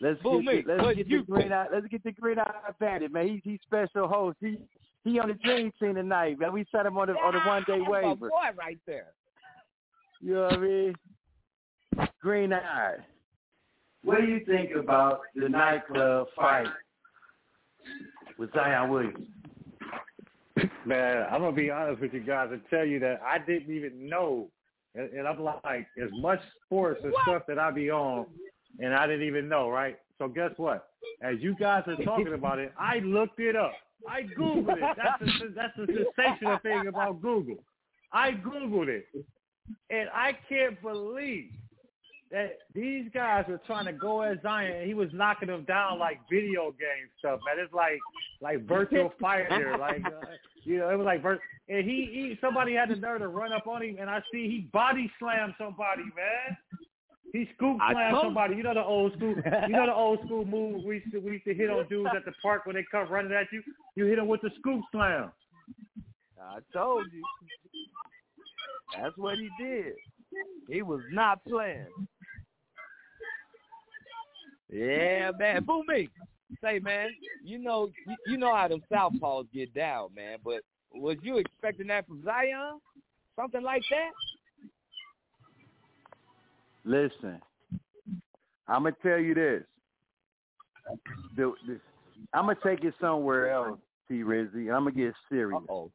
G: Let's
C: Boo
G: get the, let's get the green eye. Let's get the green eye bandit, man. He's he's special host. He he on the dream team tonight, man. We set him on the on the one day
C: That's my
G: waiver.
C: boy right there.
G: You know what I mean? Green eye. What do you think about the nightclub fight with Zion Williams?
B: Man, I'm gonna be honest with you guys and tell you that I didn't even know, and, and I'm like as much sports and stuff that I be on, and I didn't even know, right? So guess what? As you guys are talking about it, I looked it up. I googled it. That's the that's the sensational thing about Google. I googled it, and I can't believe that these guys were trying to go at Zion. and He was knocking them down like video game stuff, man. It's like like virtual fighter, like uh, you know, it was like vir- and he, he somebody had the nerve to run up on him, and I see he body slammed somebody, man. He scoop slammed somebody. You know the old school. You know the old school move we used to we used to hit on dudes at the park when they come running at you. You hit them with the scoop slam.
C: I told you. That's what he did. He was not playing. Yeah, man. Boo me. Say, man, you know you, you know how them southpaws get down, man. But was you expecting that from Zion? Something like that?
G: Listen, I'm gonna tell you this. The, the, I'm gonna take it somewhere else, T. Rizzy. I'm gonna get serious.
C: Uh-oh.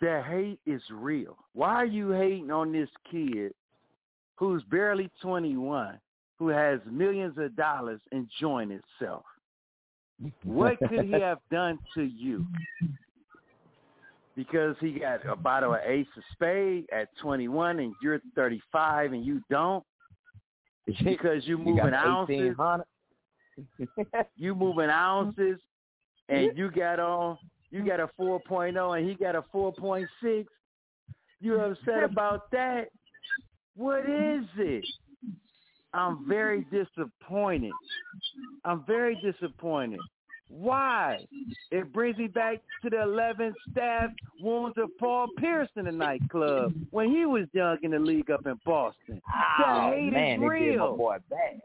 G: The hate is real. Why are you hating on this kid who's barely 21, who has millions of dollars enjoying himself? What could he have done to you? Because he got a bottle of Ace of Spade at 21 and you're 35 and you don't? Because
C: you're
G: moving
C: got
G: ounces,
C: 1800.
G: you moving ounces, and you got on, you got a 4.0 and he got a 4.6. You're upset about that? What is it? I'm very disappointed. I'm very disappointed. Why? It brings me back to the 11th staff wounds of Paul Pierce in the nightclub when he was young in the league up in Boston. The
C: Oh,
G: hate
C: man,
G: is
C: did my boy bad.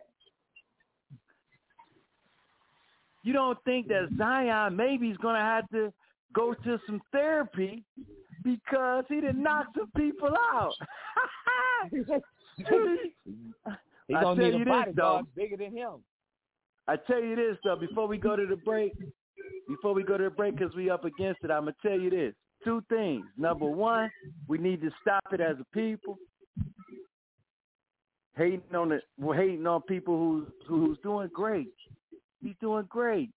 G: You don't think that Zion maybe is going to have to go to some therapy because he did knock some people out.
C: He
G: I
C: gonna
G: tell
C: need
G: you
C: a
G: this,
C: bodyguard bigger than him.
G: I tell you this though, before we go to the break, before we go to the break, because we up against it, I'm gonna tell you this: two things. Number one, we need to stop it as a people. Hating on the, we're hating on people who who's doing great. He's doing great.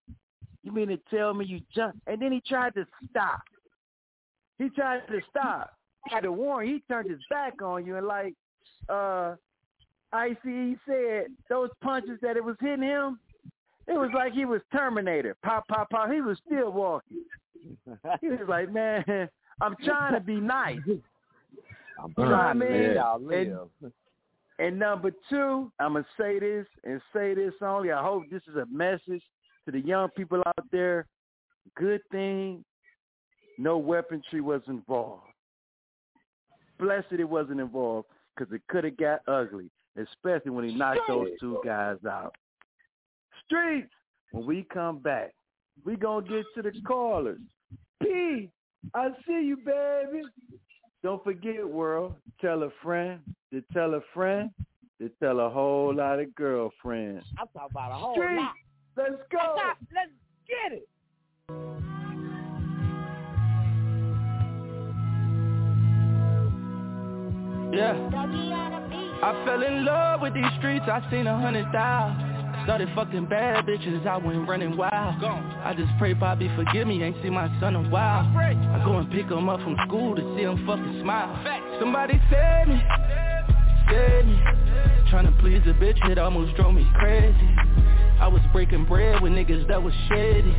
G: You mean to tell me you jump? And then he tried to stop. He tried to stop. He had to warn. He turned his back on you and like, uh, ICE said, those punches that it was hitting him, it was like he was Terminator. Pop, pop, pop. He was still walking. He was like, man, I'm trying to be nice.
C: I'm
G: You know what I
C: trying to
G: mean?
C: let
G: And-
C: live.
G: And number two, I'm gonna say this and say this only. I hope this is a message to the young people out there. Good thing no weaponry was involved. Blessed it wasn't involved because it could have got ugly, especially when he knocked those two guys out. Streets. When we come back, we gonna get to the callers. P, I see you, baby. Don't forget, world. Tell a friend to tell a friend to tell a whole lot of girlfriends.
C: I'm talking about a whole
G: Street,
C: lot.
G: let's go.
C: Let's get it.
J: Yeah. I fell in love with these streets, I seen a hundred thousand. Started fucking bad bitches, I went running wild. I just pray Bobby forgive me, ain't see my son in a while. I go and pick him up from school to see him fucking smile. Somebody save me, me. Tryna please a bitch, it almost drove me crazy. I was breaking bread with niggas that was shady.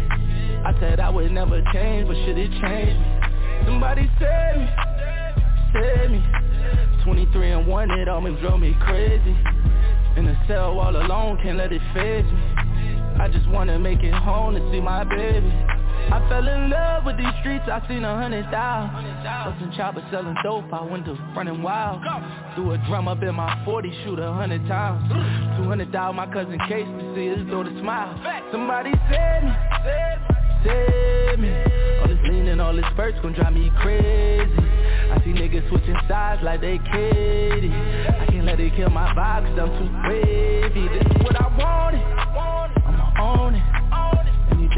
J: I said I would never change, but shit it changed me. Somebody save me, save me. 23 and 1, it almost drove me crazy. In a cell all alone, can't let it phase me.
K: I just wanna make it home to see my baby. I fell in love with these streets, I seen a hundred thousand. Bustin' choppers selling dope, I went to running wild. Threw a drum up in my 40, shoot a hundred times. 200 thousand, my cousin Case to see his daughter smile. Somebody said me, save me. All this lean and all this spurts gon' drive me crazy. I see niggas switching sides like they KD. I can't let it kill my vibe cause I'm too wavy. This is what I wanted. I'ma own it.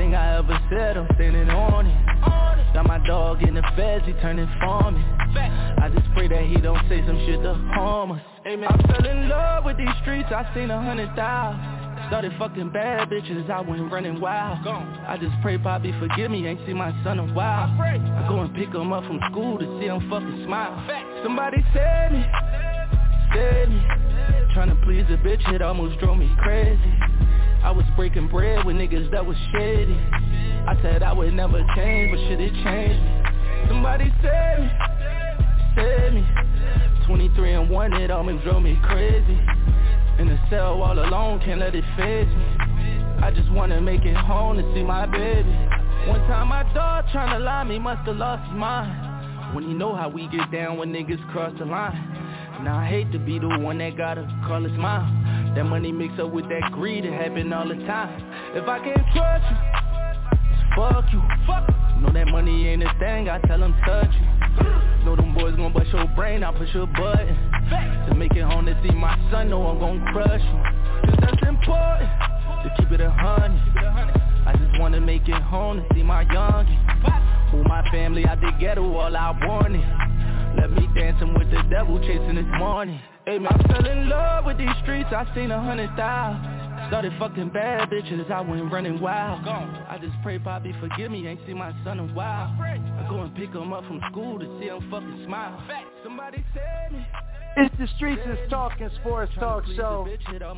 K: I ever said, I'm standing on it. Got my dog in the feds, he turning for me. I just pray that he don't say some shit to harm us. Amen. I fell in love with these streets, I seen a hundred thousand. Started fucking bad bitches, I went running wild. I just pray Bobby forgive me, ain't see my son in a while. I go and pick him up from school to see him fucking smile. Somebody save me, me. Tryna please a bitch, it almost drove me crazy. I was breaking bread with niggas that was shady. I said I would never change, but shit it changed me. Somebody save me, save me. 23 and 1, it almost drove me crazy. In the cell all alone, can't let it phase me. I just wanna make it home to see my baby. One time my dog tryna lie me, musta lost his mind. When you know how we get down when niggas cross the line. Now I hate to be the one that gotta call his. That money mix up with that greed, it happen all the time. If I can't trust you, fuck you. Fuck. Know that money ain't a thing, I tell them touch you. Know them boys gon' bust your brain, I push your button. To make it home to see my son, know I'm gon' crush you. Cause that's important, to keep it a hundred. I just wanna make it home to see my youngin'. Move my family out the ghetto, all I want Let me dancing with the devil, chasing this morning. Hey man, I fell in love with these streets, I seen a hundred thousand. Started fucking bad bitches, I went running wild. I just pray Bobby forgive me, ain't see my son in a while. I go and pick him up from school to see him fucking smile. Somebody me.
G: It's the Streets is Talking Sports Talk Show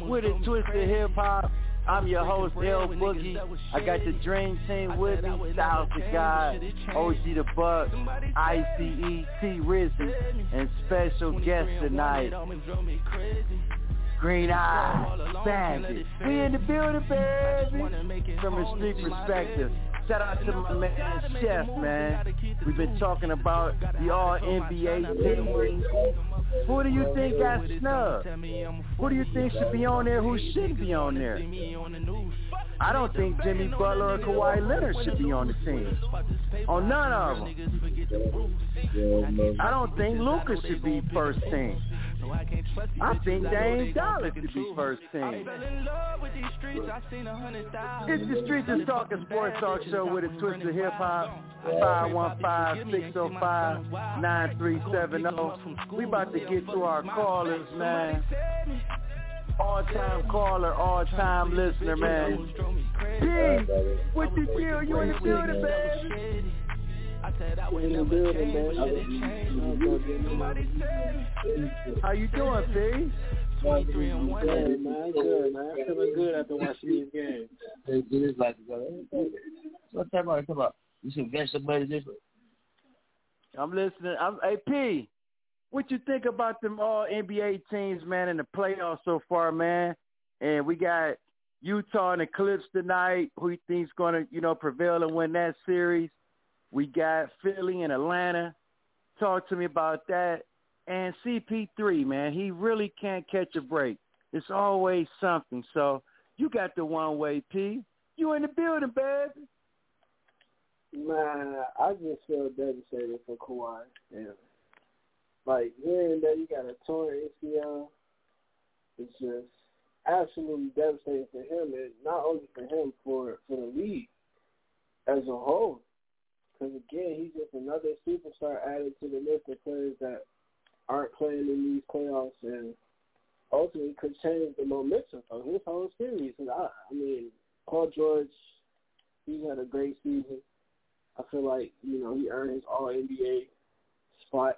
G: with a twist of hip hop. I'm your host, L Boogie. I got the Dream Team with me, Styles the God, OG the Buck, ICE, T Rizzy, and special guest tonight, Green Eye Bandit. We in the building, baby. From a street perspective. Shout out to my man Chef, man. We've been talking about the All NBA team. Who do you think got snubbed? Who do you think should be on there? Who shouldn't be on there? I don't think Jimmy Butler or Kawhi Leonard should be on the team. On none of them. I don't think Lucas should be first team. I think Dame Dolla should be first team. It's the Streets is Talking Sports Talk Show with a twist of hip hop. 515-605-9370. We about to get to our callers, man. All-time caller, all-time listener, man. P, what the deal? You in the building, baby?
L: In the building, man.
G: How you doing, P?
L: Twenty-three and one. Good, man. Good, man. Feeling good after watching these games.
E: It is like what time are you talking about? You should get somebody different.
G: I'm listening. I'm AP. What you think about them all NBA teams, man, in the playoffs so far, man? And we got Utah and the Clips tonight. Who you think's going to, you know, prevail and win that series? We got Philly and Atlanta. Talk to me about that. And CP3, man, he really can't catch a break. It's always something. So you got the one way, P. You in the building, baby.
L: Man, I just feel devastated for Kawhi. Yeah. Like hearing that he got a torn ACL, it's just absolutely devastating for him, and not only for him, for for the league as a whole. Because again, he's just another superstar added to the list of players that aren't playing in these playoffs, and ultimately could change the momentum of his whole series. And I, I mean, Paul George, he's had a great season. I feel like you know he earned his All NBA spot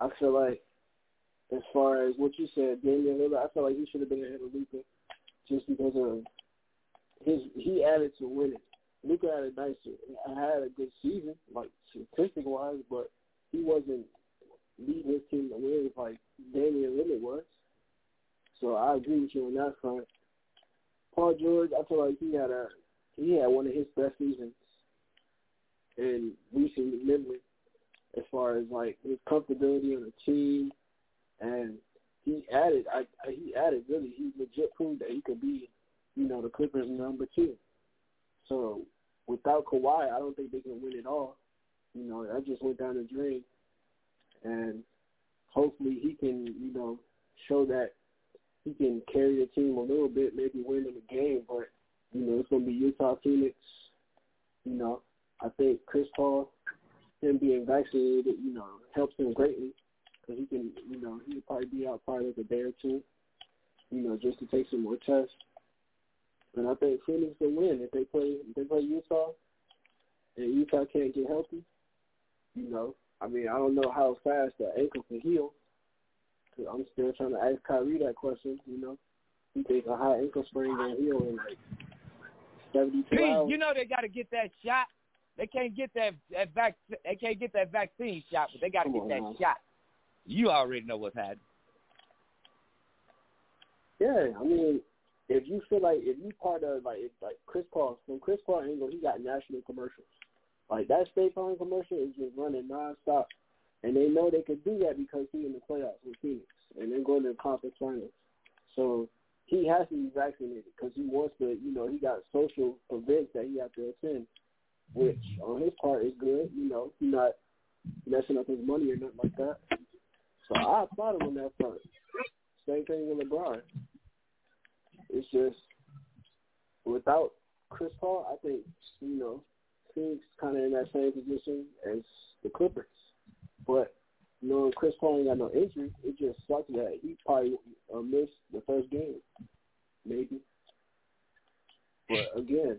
L: I feel like as far as what you said, Damian Lillard, I feel like he should have been ahead of Luka just because of his he added to winning. Luka had a nice had a good season, like statistic wise, but he wasn't leading his team to win like Damian Lillard was. So I agree with you on that front. Paul George, I feel like he had a he had one of his best seasons in recent memory as far as like his comfortability on the team and he added I he added really he legit proved that he could be, you know, the Clippers number two. So without Kawhi I don't think they can win it all. You know, that just went down the drain. And hopefully he can, you know, show that he can carry the team a little bit, maybe win them a game, but you know, it's gonna be Utah Phoenix. You know, I think Chris Paul, him being vaccinated, you know, helps him greatly because he can, you know, he'll probably be out probably like a day or two, you know, just to take some more tests. And I think Phoenix will win if they play if they play Utah, and Utah can't get healthy. You know, I mean, I don't know how fast the ankle can heal. Cause I'm still trying to ask Kyrie that question. You know, he thinks a high ankle sprain gonna heal in like 72
C: Pete,
L: hours.
C: you know they got to get that shot. They can't get that that vac. They can't get that vaccine shot, but they got to get
L: on
C: that
L: now.
C: shot. You already know what's happening.
L: Yeah, I mean, if you feel like if you part of like if, like Chris Paul from Chris Paul angle, he got national commercials. Like that State Farm commercial is just running nonstop, and they know they could do that because he in the playoffs with Phoenix, and then going to the conference finals. So he has to be vaccinated because he wants to. You know, he got social events that he has to attend, which on his part is good. You know, he's not messing up his money or nothing like that. So I applaud him on that front. Same thing with LeBron. It's just without Chris Paul, I think you know Phoenix kind of in that same position as the Clippers. But you Chris Paul ain't got no injury. It just sucks that he probably uh, missed the first game, maybe. But again,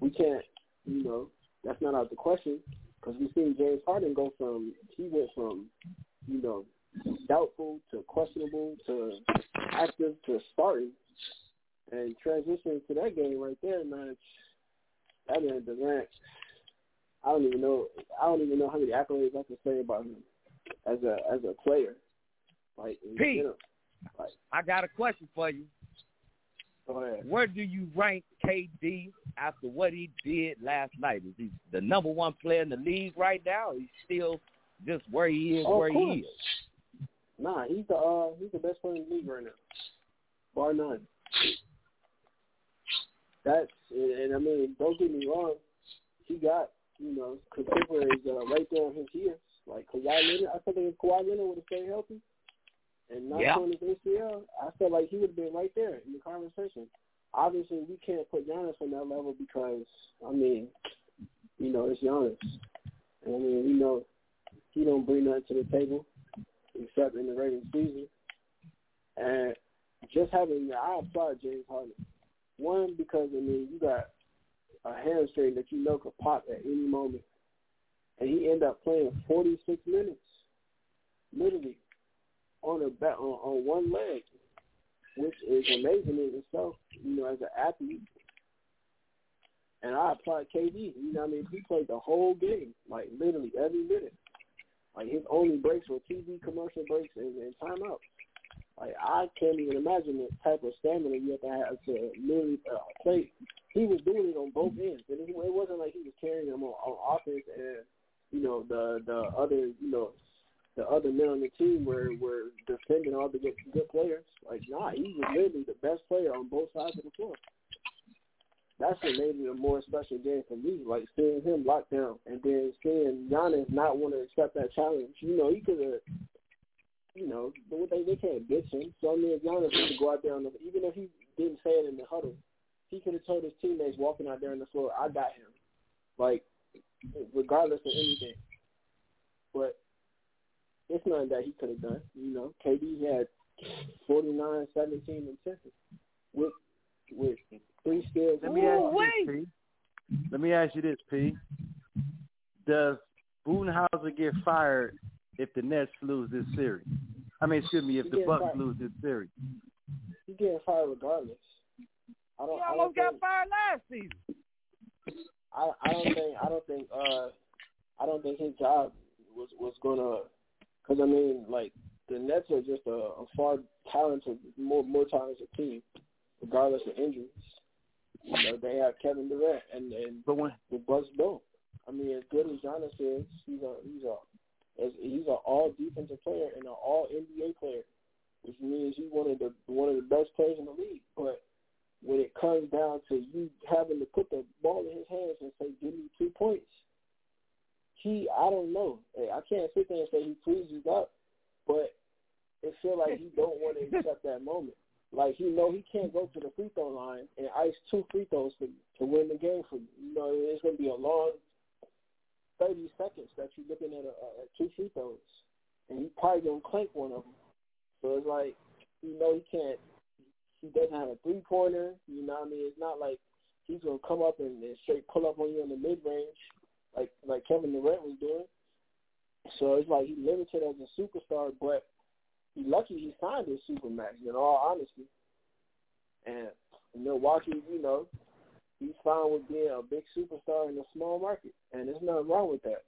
L: we can't. You know, that's not out the question because we've seen James Harden go from he went from you know doubtful to questionable to active to starting and transitioning to that game right there, man. That man Durant, I don't even know. I don't even know how many accolades I can say about him as a as a player. Like,
C: Pete.
L: general. like,
C: I got a question for you.
L: go ahead.
C: Where do you rank KD after what he did last night? Is he the number one player in the league right now? He's still just where he is,
L: Oh,
C: where
L: course.
C: he is.
L: Nah, he's the uh he's the best player in the league right now, bar none. That's and, and I mean, don't get me wrong, he got you know contemporaries uh, right there on his heels. Like Kawhi Leonard, I feel like if Kawhi Leonard would have stayed healthy and not
C: Yeah.
L: torn his ACL, I feel like he would have been right there in the conversation. Obviously, we can't put Giannis on that level because I mean, you know, it's Giannis. And I mean, we know he don't bring nothing to the table except in the regular season. And just having, I applaud James Harden. One, because, I mean, you got a hamstring that you know could pop at any moment. And he ended up playing 46 minutes, literally, on a back, on, on one leg, which is amazing in itself, you know, as an athlete. And I applaud KD. You know what I mean? He played the whole game, like literally every minute. Like his only breaks were TV commercial breaks and, and timeouts. Like I can't even imagine the type of stamina you have to have to literally uh, play. He was doing it on both ends, and it, wasn't like he was carrying them on, on offense and you know the the other you know the other men on the team were were defending all the good, good players. Like nah, he was literally the best player on both sides of the floor. That's what made it a more special game for me. Like seeing him locked down and then seeing Giannis not want to accept that challenge. You know, he could have, you know, but they they can't bitch him. So I mean, if Giannis was to go out there, on the, even if he didn't say it in the huddle, he could have told his teammates walking out there on the floor, "I got him," like regardless of anything. But it's nothing that he could have done. You know, KD had 49, 17, and 10 with with three steals.
G: Let me ask you oh, this, P. Let me ask you this, P. Does Budenholzer get fired if the Nets lose this series? I mean, excuse me, if
L: He
G: the Bucks
L: fired.
G: lose this series.
L: He getting fired regardless. I don't.
C: He
L: I don't
C: almost got
L: think,
C: fired last season.
L: I, I don't think. I don't think. Uh, I don't think his job was was gonna. Because I mean, like the Nets are just a, a far talented, more more talented team, regardless of injuries. You know, they have Kevin Durant, and and
D: but when
L: the Bucks don't. I mean, as good as Giannis is, he's a he's a as he's an all defensive player and an all NBA player, which means he's one of the one of the best players in the league. But when it comes down to you having to put the ball in his hands and say, "Give me two points," he I don't know. I can't sit there and say he freezes up, but it feel like he don't want to accept that moment. Like he know he can't go to the free throw line and ice two free throws to to win the game for you. You know, it's gonna be a long thirty seconds that you're looking at, a, a, two free throws, and he probably gonna clank one of them. So it's like you know he can't. He doesn't have a three pointer. You know what I mean? It's not like he's gonna come up and, and straight pull up on you in the mid range like like Kevin Durant was doing. So it's like he's limited as a superstar, but he's lucky he signed his supermax. In all honesty, and Milwaukee, you know, he's fine with being a big superstar in a small market, and there's nothing wrong with that.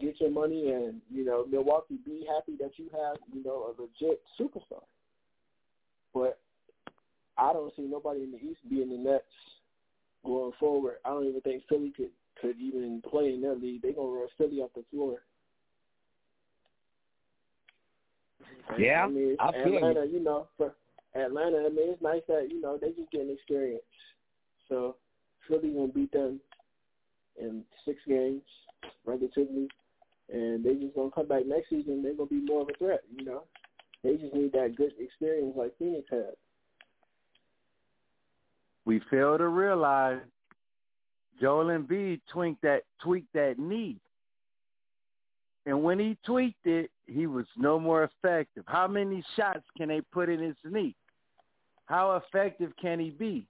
L: Get your money, and you know, Milwaukee, be happy that you have, you know, a legit superstar. But I don't see nobody in the East being the Nets going forward. I don't even think Philly could could even play in their league. They're gonna run Philly off the floor.
C: Yeah,
L: I mean,
C: I feel
L: Atlanta,
C: you.
L: you know, for Atlanta, I mean, it's nice that you know they just getting experience. So Philly gonna beat them in six games, relatively, and they just gonna come back next season. They're gonna be more of a threat. You know, they just need that good experience like Phoenix had.
G: We fail to realize Joel Embiid tweaked that tweaked that knee. And when he tweaked it, he was no more effective. How many shots can they put in his knee? How effective can he be?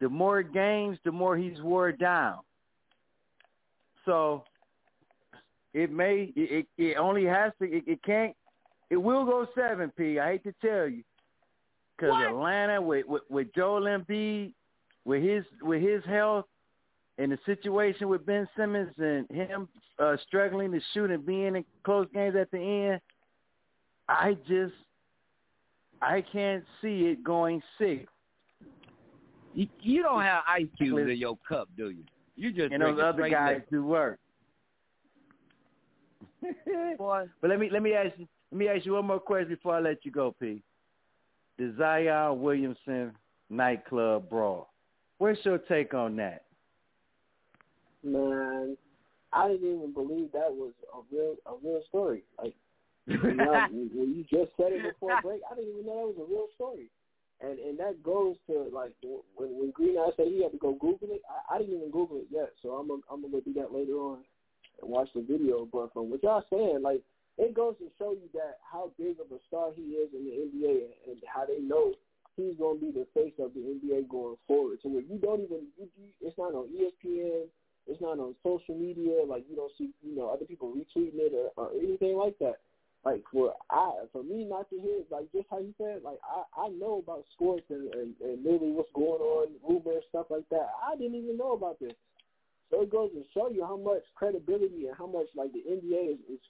G: The more games, the more he's wore down. So it may it it only has to it, it can't it will go seven P. I hate to tell you, because Atlanta with, with with Joel Embiid with his with his health and the situation with Ben Simmons and him uh, struggling to shoot and being in close games at the end, I just I can't see it going six.
C: You, you don't have ice cubes in your cup, do you? You just
G: and
C: drink
G: those
C: it
G: other
C: straight
G: guys
C: liquor.
G: do work.
D: Boy.
G: But let me let me ask you let me ask you one more question before I let you go, P. The Zion Williamson nightclub brawl. What's your take on that?
L: Man, I didn't even believe that was a real a real story. Like you know, when you just said it before break, I didn't even know that was a real story. And and that goes to like when when Green Eye said he had to go Google it. I, I didn't even Google it yet, so I'm gonna, I'm gonna go do that later on and watch the video. But from what y'all saying, like it goes to show you that how big of a star he is in the NBA and, and how they know he's gonna be the face of the NBA going forward. So where you don't even, you, you, it's not on ESPN. It's not on social media. Like you don't see, you know, other people retweeting it or, or anything like that. Like for I, for me not to hear, like just how you said, like I, I know about sports and, and, and literally what's going on, rumors, stuff like that. I didn't even know about this. So it goes to show you how much credibility and how much like the NBA is, is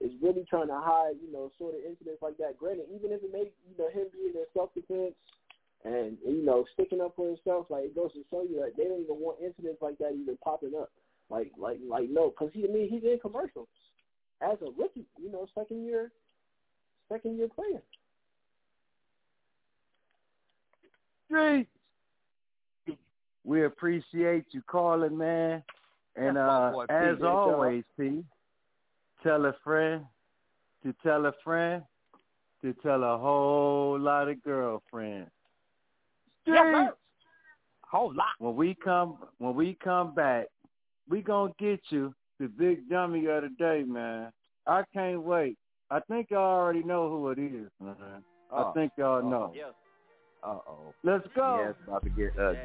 L: is really trying to hide, you know, sort of incidents like that. Granted, even if it may, you know, him being in self defense and you know sticking up for himself, like it goes to show you that they don't even want incidents like that even popping up. Like, like, like no, because he, I mean, he's in commercials as a rookie, you know, second year, second year player.
G: Street. We appreciate you calling, man. And uh,
C: boy, P.
G: as always, P, tell a friend to tell a friend to tell a whole lot of girlfriends.
D: Yes, Whole lot.
G: When we come, when we come back, we gonna get you the big dummy of the day, man. I can't wait. I think y'all already know who it is, man. I
C: Oh.
G: think y'all know.
C: Uh oh.
G: Let's go.
C: Yeah, it's about to get ugly.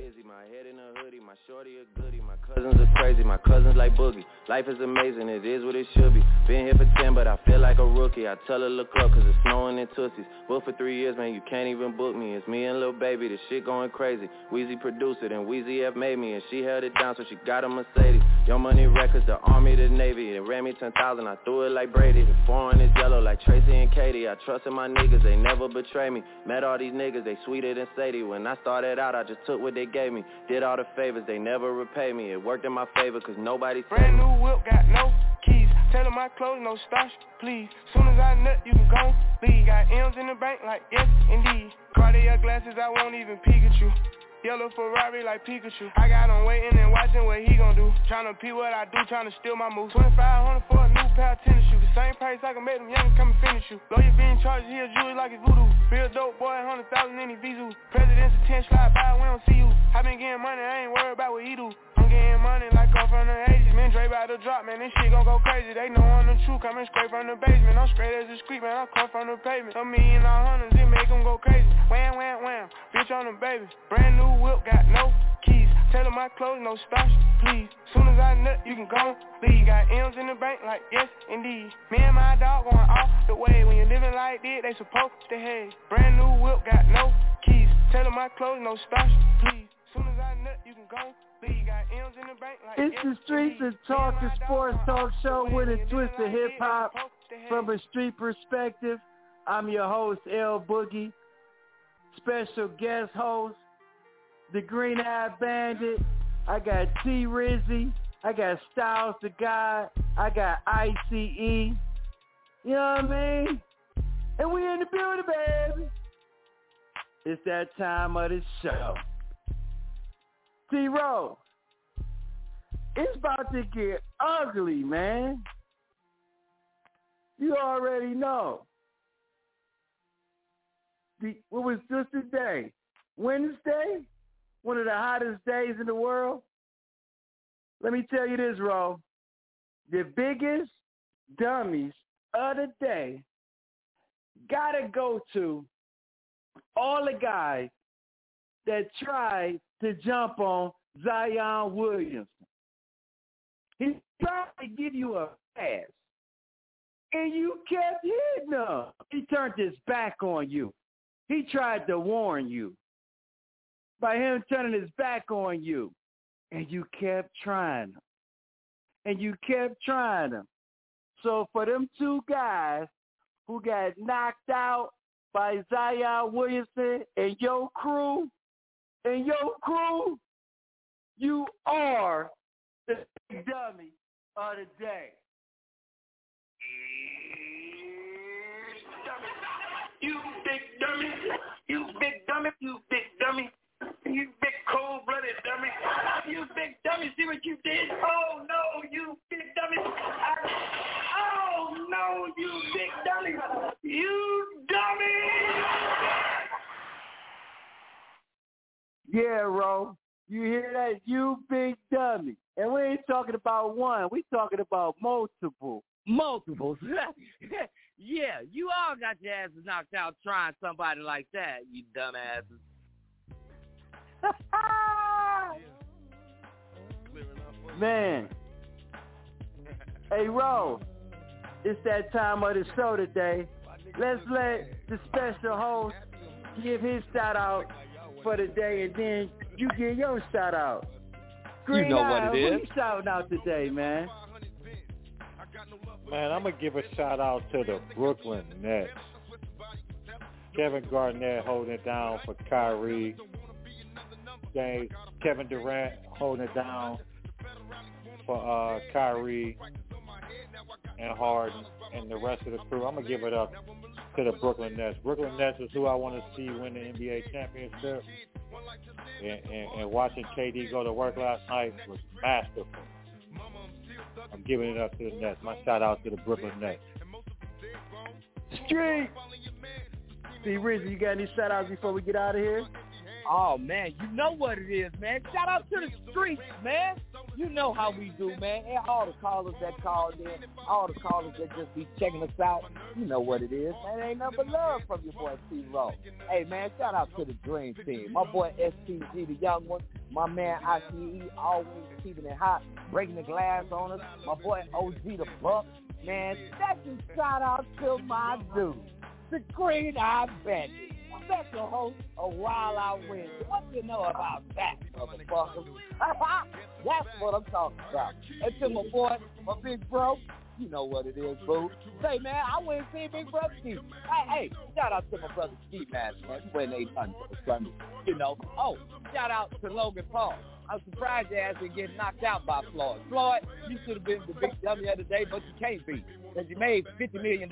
K: The
M: busy. My head in a hoodie, my shorty a goodie. My cousins are crazy, my cousins like boogie. Life is amazing, it is what it should be. Been here for 10, but I feel like a rookie. I tell her look up, cause it's snowing in Tootsies. Booked for three years, man, you can't even book me. It's me and Lil Baby, this shit going crazy. Weezy produced it, and Weezy F made me, and she held it down, so she got a Mercedes. Young Money Records, the Army, the Navy. It ran me 10,000, I threw it like Brady. The foreign is yellow like Tracy and Katie. I trusted my niggas, they never betray me. Met all these niggas, they sweeter than Sadie. When I started out, I just took what they gave me. Did all the favors, they never repay me. It worked in my favor, cause nobody
N: Brand new whip, got no keys. Tell them my clothes, no starch, please. Soon as I nut, you can go leave. Got M's in the bank, like yes, indeed. Cartier glasses, I won't even peek at you. Yellow Ferrari like Pikachu. I got him waiting and watching what he gon' do. Tryna pee what I do, tryna steal my moves. 2500 for a new pair of tennis shoes. The same price I can make them young come and finish you. Lawyer being charged, he a jewelry like his voodoo. Real dope boy, 100,000 in his visu President's attention slide by, we don't see you. I been getting money, I ain't worried about what he do getting money like I'm from the 80s Man, Dre about to drop, man, this shit gon' go crazy. They know I'm the truth, coming straight from the basement. I'm straight as a street, man, I come from the pavement. A million all hundreds, it make them go crazy. Wham, wham, wham, bitch on the baby. Brand new whip, got no keys. Tell them my clothes, no starch, please. Soon as I nut, you can go leave. Got M's in the bank, like yes, indeed. Me and my dog going off the way. When you living like this, they supposed to hate. Brand new whip, got no keys. Tell them my clothes, no starch, please. Soon as I nut, you can go leave Got M's in the bank, like
G: It's the Streets and Talk, the sports talk show with a twist of hip hop from a street perspective. I'm your host, L Boogie. Special guest host, the Green Eye Bandit. I got T Rizzy. I got Styles the God. I got ICE. You know what I mean? And we in the building, baby. It's that time of the show. T-Row, it's about to get ugly, man. You already know. The, what was just today? Wednesday? One of the hottest days in the world? Let me tell you this, Ro. The biggest dummies of the day gotta go to all the guys that tried to jump on Zion Williamson. He tried to give you a pass, and you kept hitting him. He turned his back on you. He tried to warn you by him turning his back on you, and you kept trying him. And you kept trying him. So for them two guys who got knocked out by Zion Williamson and your crew, and your crew, you are the dummy of the day.
N: You big dummy. You big dummy. You big dummy. You big cold-blooded dummy. You big dummy. See what you did? Oh, no, you big dummy. I, oh, no, you big dummy. You dummy.
G: Yeah, Ro. You hear that? You big dummy. And we ain't talking about one. We talking about multiple.
C: Multiples. yeah, you all got your asses knocked out trying somebody like that, you dumbasses.
G: Man. Hey, Ro. It's that time of the show today. Let's let the special host give his shout out for the day, and then you get your shout out. Green
C: You know
G: Eye,
C: what it
G: who
C: is.
G: you shouting out today, man?
B: Man, I'm gonna give a shout out to the Brooklyn Nets. Kevin Garnett holding it down for Kyrie. James Kevin Durant holding it down for uh, Kyrie and Harden and the rest of the crew. I'm gonna give it up to the Brooklyn Nets. Brooklyn Nets is who I want to see win the NBA championship. And, and, and watching KD go to work last night was masterful. I'm giving it up to the Nets. My shout out to the Brooklyn Nets.
G: Street. See, Rizzy, you got any shout outs before we get out of here?
C: Oh man, you know what it is, man. Shout out to the streets, man. You know how we do, man. And all the callers that called in, all the callers that just be checking us out, you know what it is, man. Ain't nothing but love from your boy T Row. Hey, man, shout out to the Dream Team. My boy STG, the young one. My man ICE, always keeping it hot, breaking the glass on us. My boy OG the Buck. Man, that's special shout out to my dude, the Green Eye Bandit special host of Wild Out Wednesday. What do you know about that, motherfucker? That's what I'm talking about. And to my boy, my big bro, you know what it is, boo. Say, man, I went and see Big Brother Steve. Hey, hey, shout out to my brother Steve Madden, man. When they done Sunday, you know. Oh, shout out to Logan Paul. I'm surprised your ass didn't get knocked out by Floyd. Floyd, you should have been the big dummy of the day, but you can't be. Because you made $50 million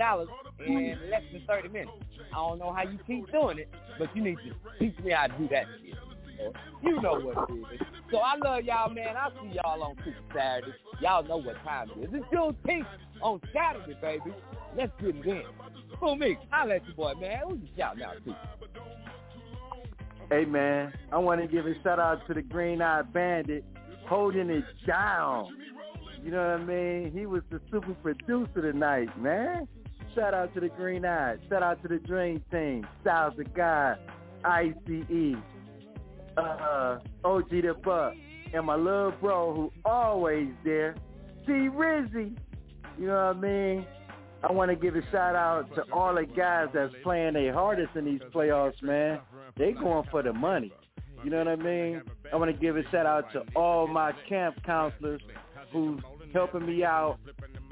C: in less than 30 minutes. I don't know how you keep doing it, but you need to teach me how to do that shit. You know what it is. So I love y'all, man. I'll see y'all on Super Saturday. Y'all know what time it is. It's Juneteenth on Saturday, baby. Let's get it in. For me, I'll let you boy, man. Who you shouting out to?
G: Hey man, I want to give a shout out to the Green Eye Bandit holding it down. You know what I mean? He was the super producer tonight, man. Shout out to the Green Eye. Shout out to the Dream Team. Styles the Guy, ICE, uh, OG the Buck, and my little bro who always there, T Rizzy. You know what I mean? I want to give a shout out to all the guys that's playing their hardest in these playoffs, man. They going for the money. You know what I mean? I want to give a shout out to all my camp counselors who's helping me out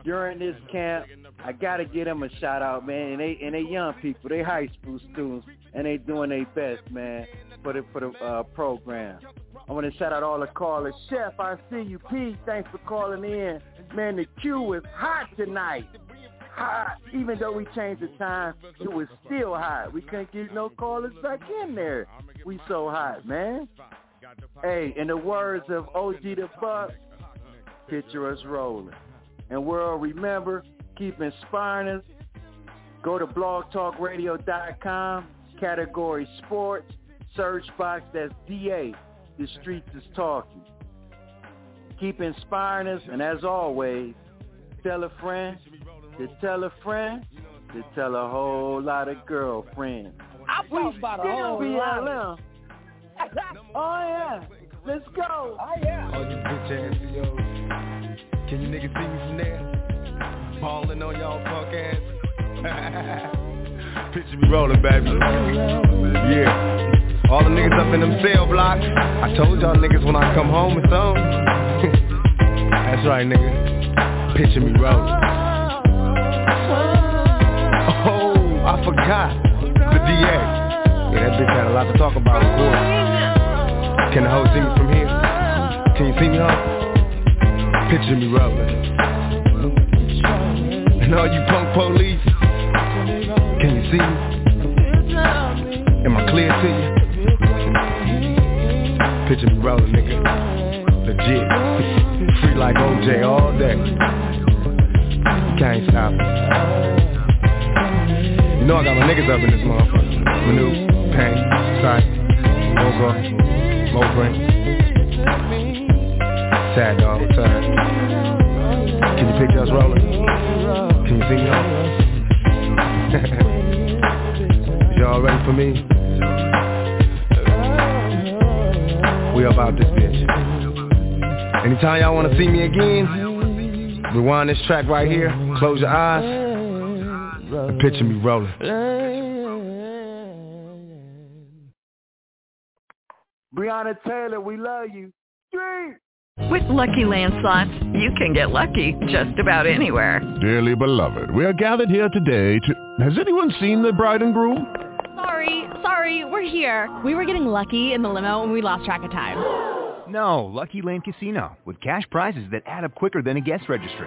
G: during this camp. I gotta give them a shout out, man. And they and they young people, they high school students, and they doing their best, man, for the for the uh, program. I want to shout out all the callers. Chef, I see you. Pete, thanks for calling in. Man, the queue is hot tonight hot. Even though we changed the time, it was still hot. We couldn't get no callers back in there. We so hot, man. Hey, in the words of OG the Buck, picture us rolling. And world, remember, keep inspiring us. Go to blogtalkradio.com, category sports, search box, that's DA. The streets is talking. Keep inspiring us, and as always, tell a friend, to tell a friend, to tell a whole lot of girlfriends.
C: I preach about a whole lot.
G: oh yeah, let's go.
C: Oh yeah.
O: All you bitch ass CEOs, can you niggas see me from there? Balling on y'all punk ass. Picture me rolling, baby. Yeah. All the niggas up in them cell blocks. I told y'all niggas when I come home it's on. That's right, nigga. Picture me rolling. I forgot. The DA. Yeah, that bitch had a lot to talk about, of course. Can the hoe see me from here? Can you see me, huh? Picture me rolling. And all you punk police, can you see me? Am I clear to you? Picture me rolling, nigga. Legit. Free like OJ all day. Can't stop me. You know I got my niggas up in this motherfucker. Manu, Pain, Sight, Mocha, Moprin. Sad dog, return. Can you picture us rolling? Can you see me? Y'all ready for me? We about this bitch. Anytime y'all wanna see me again, rewind this track right here, close your eyes, picture me rolling.
G: Breonna Taylor, we love you. Street.
P: With Lucky Land Slots, you can get lucky just about anywhere.
Q: Dearly beloved, we are gathered here today to... Has anyone seen the bride and groom?
R: Sorry, sorry, we're here. We were getting lucky in the limo and we lost track of time.
S: No, Lucky Land Casino, with cash prizes that add up quicker than a guest registry.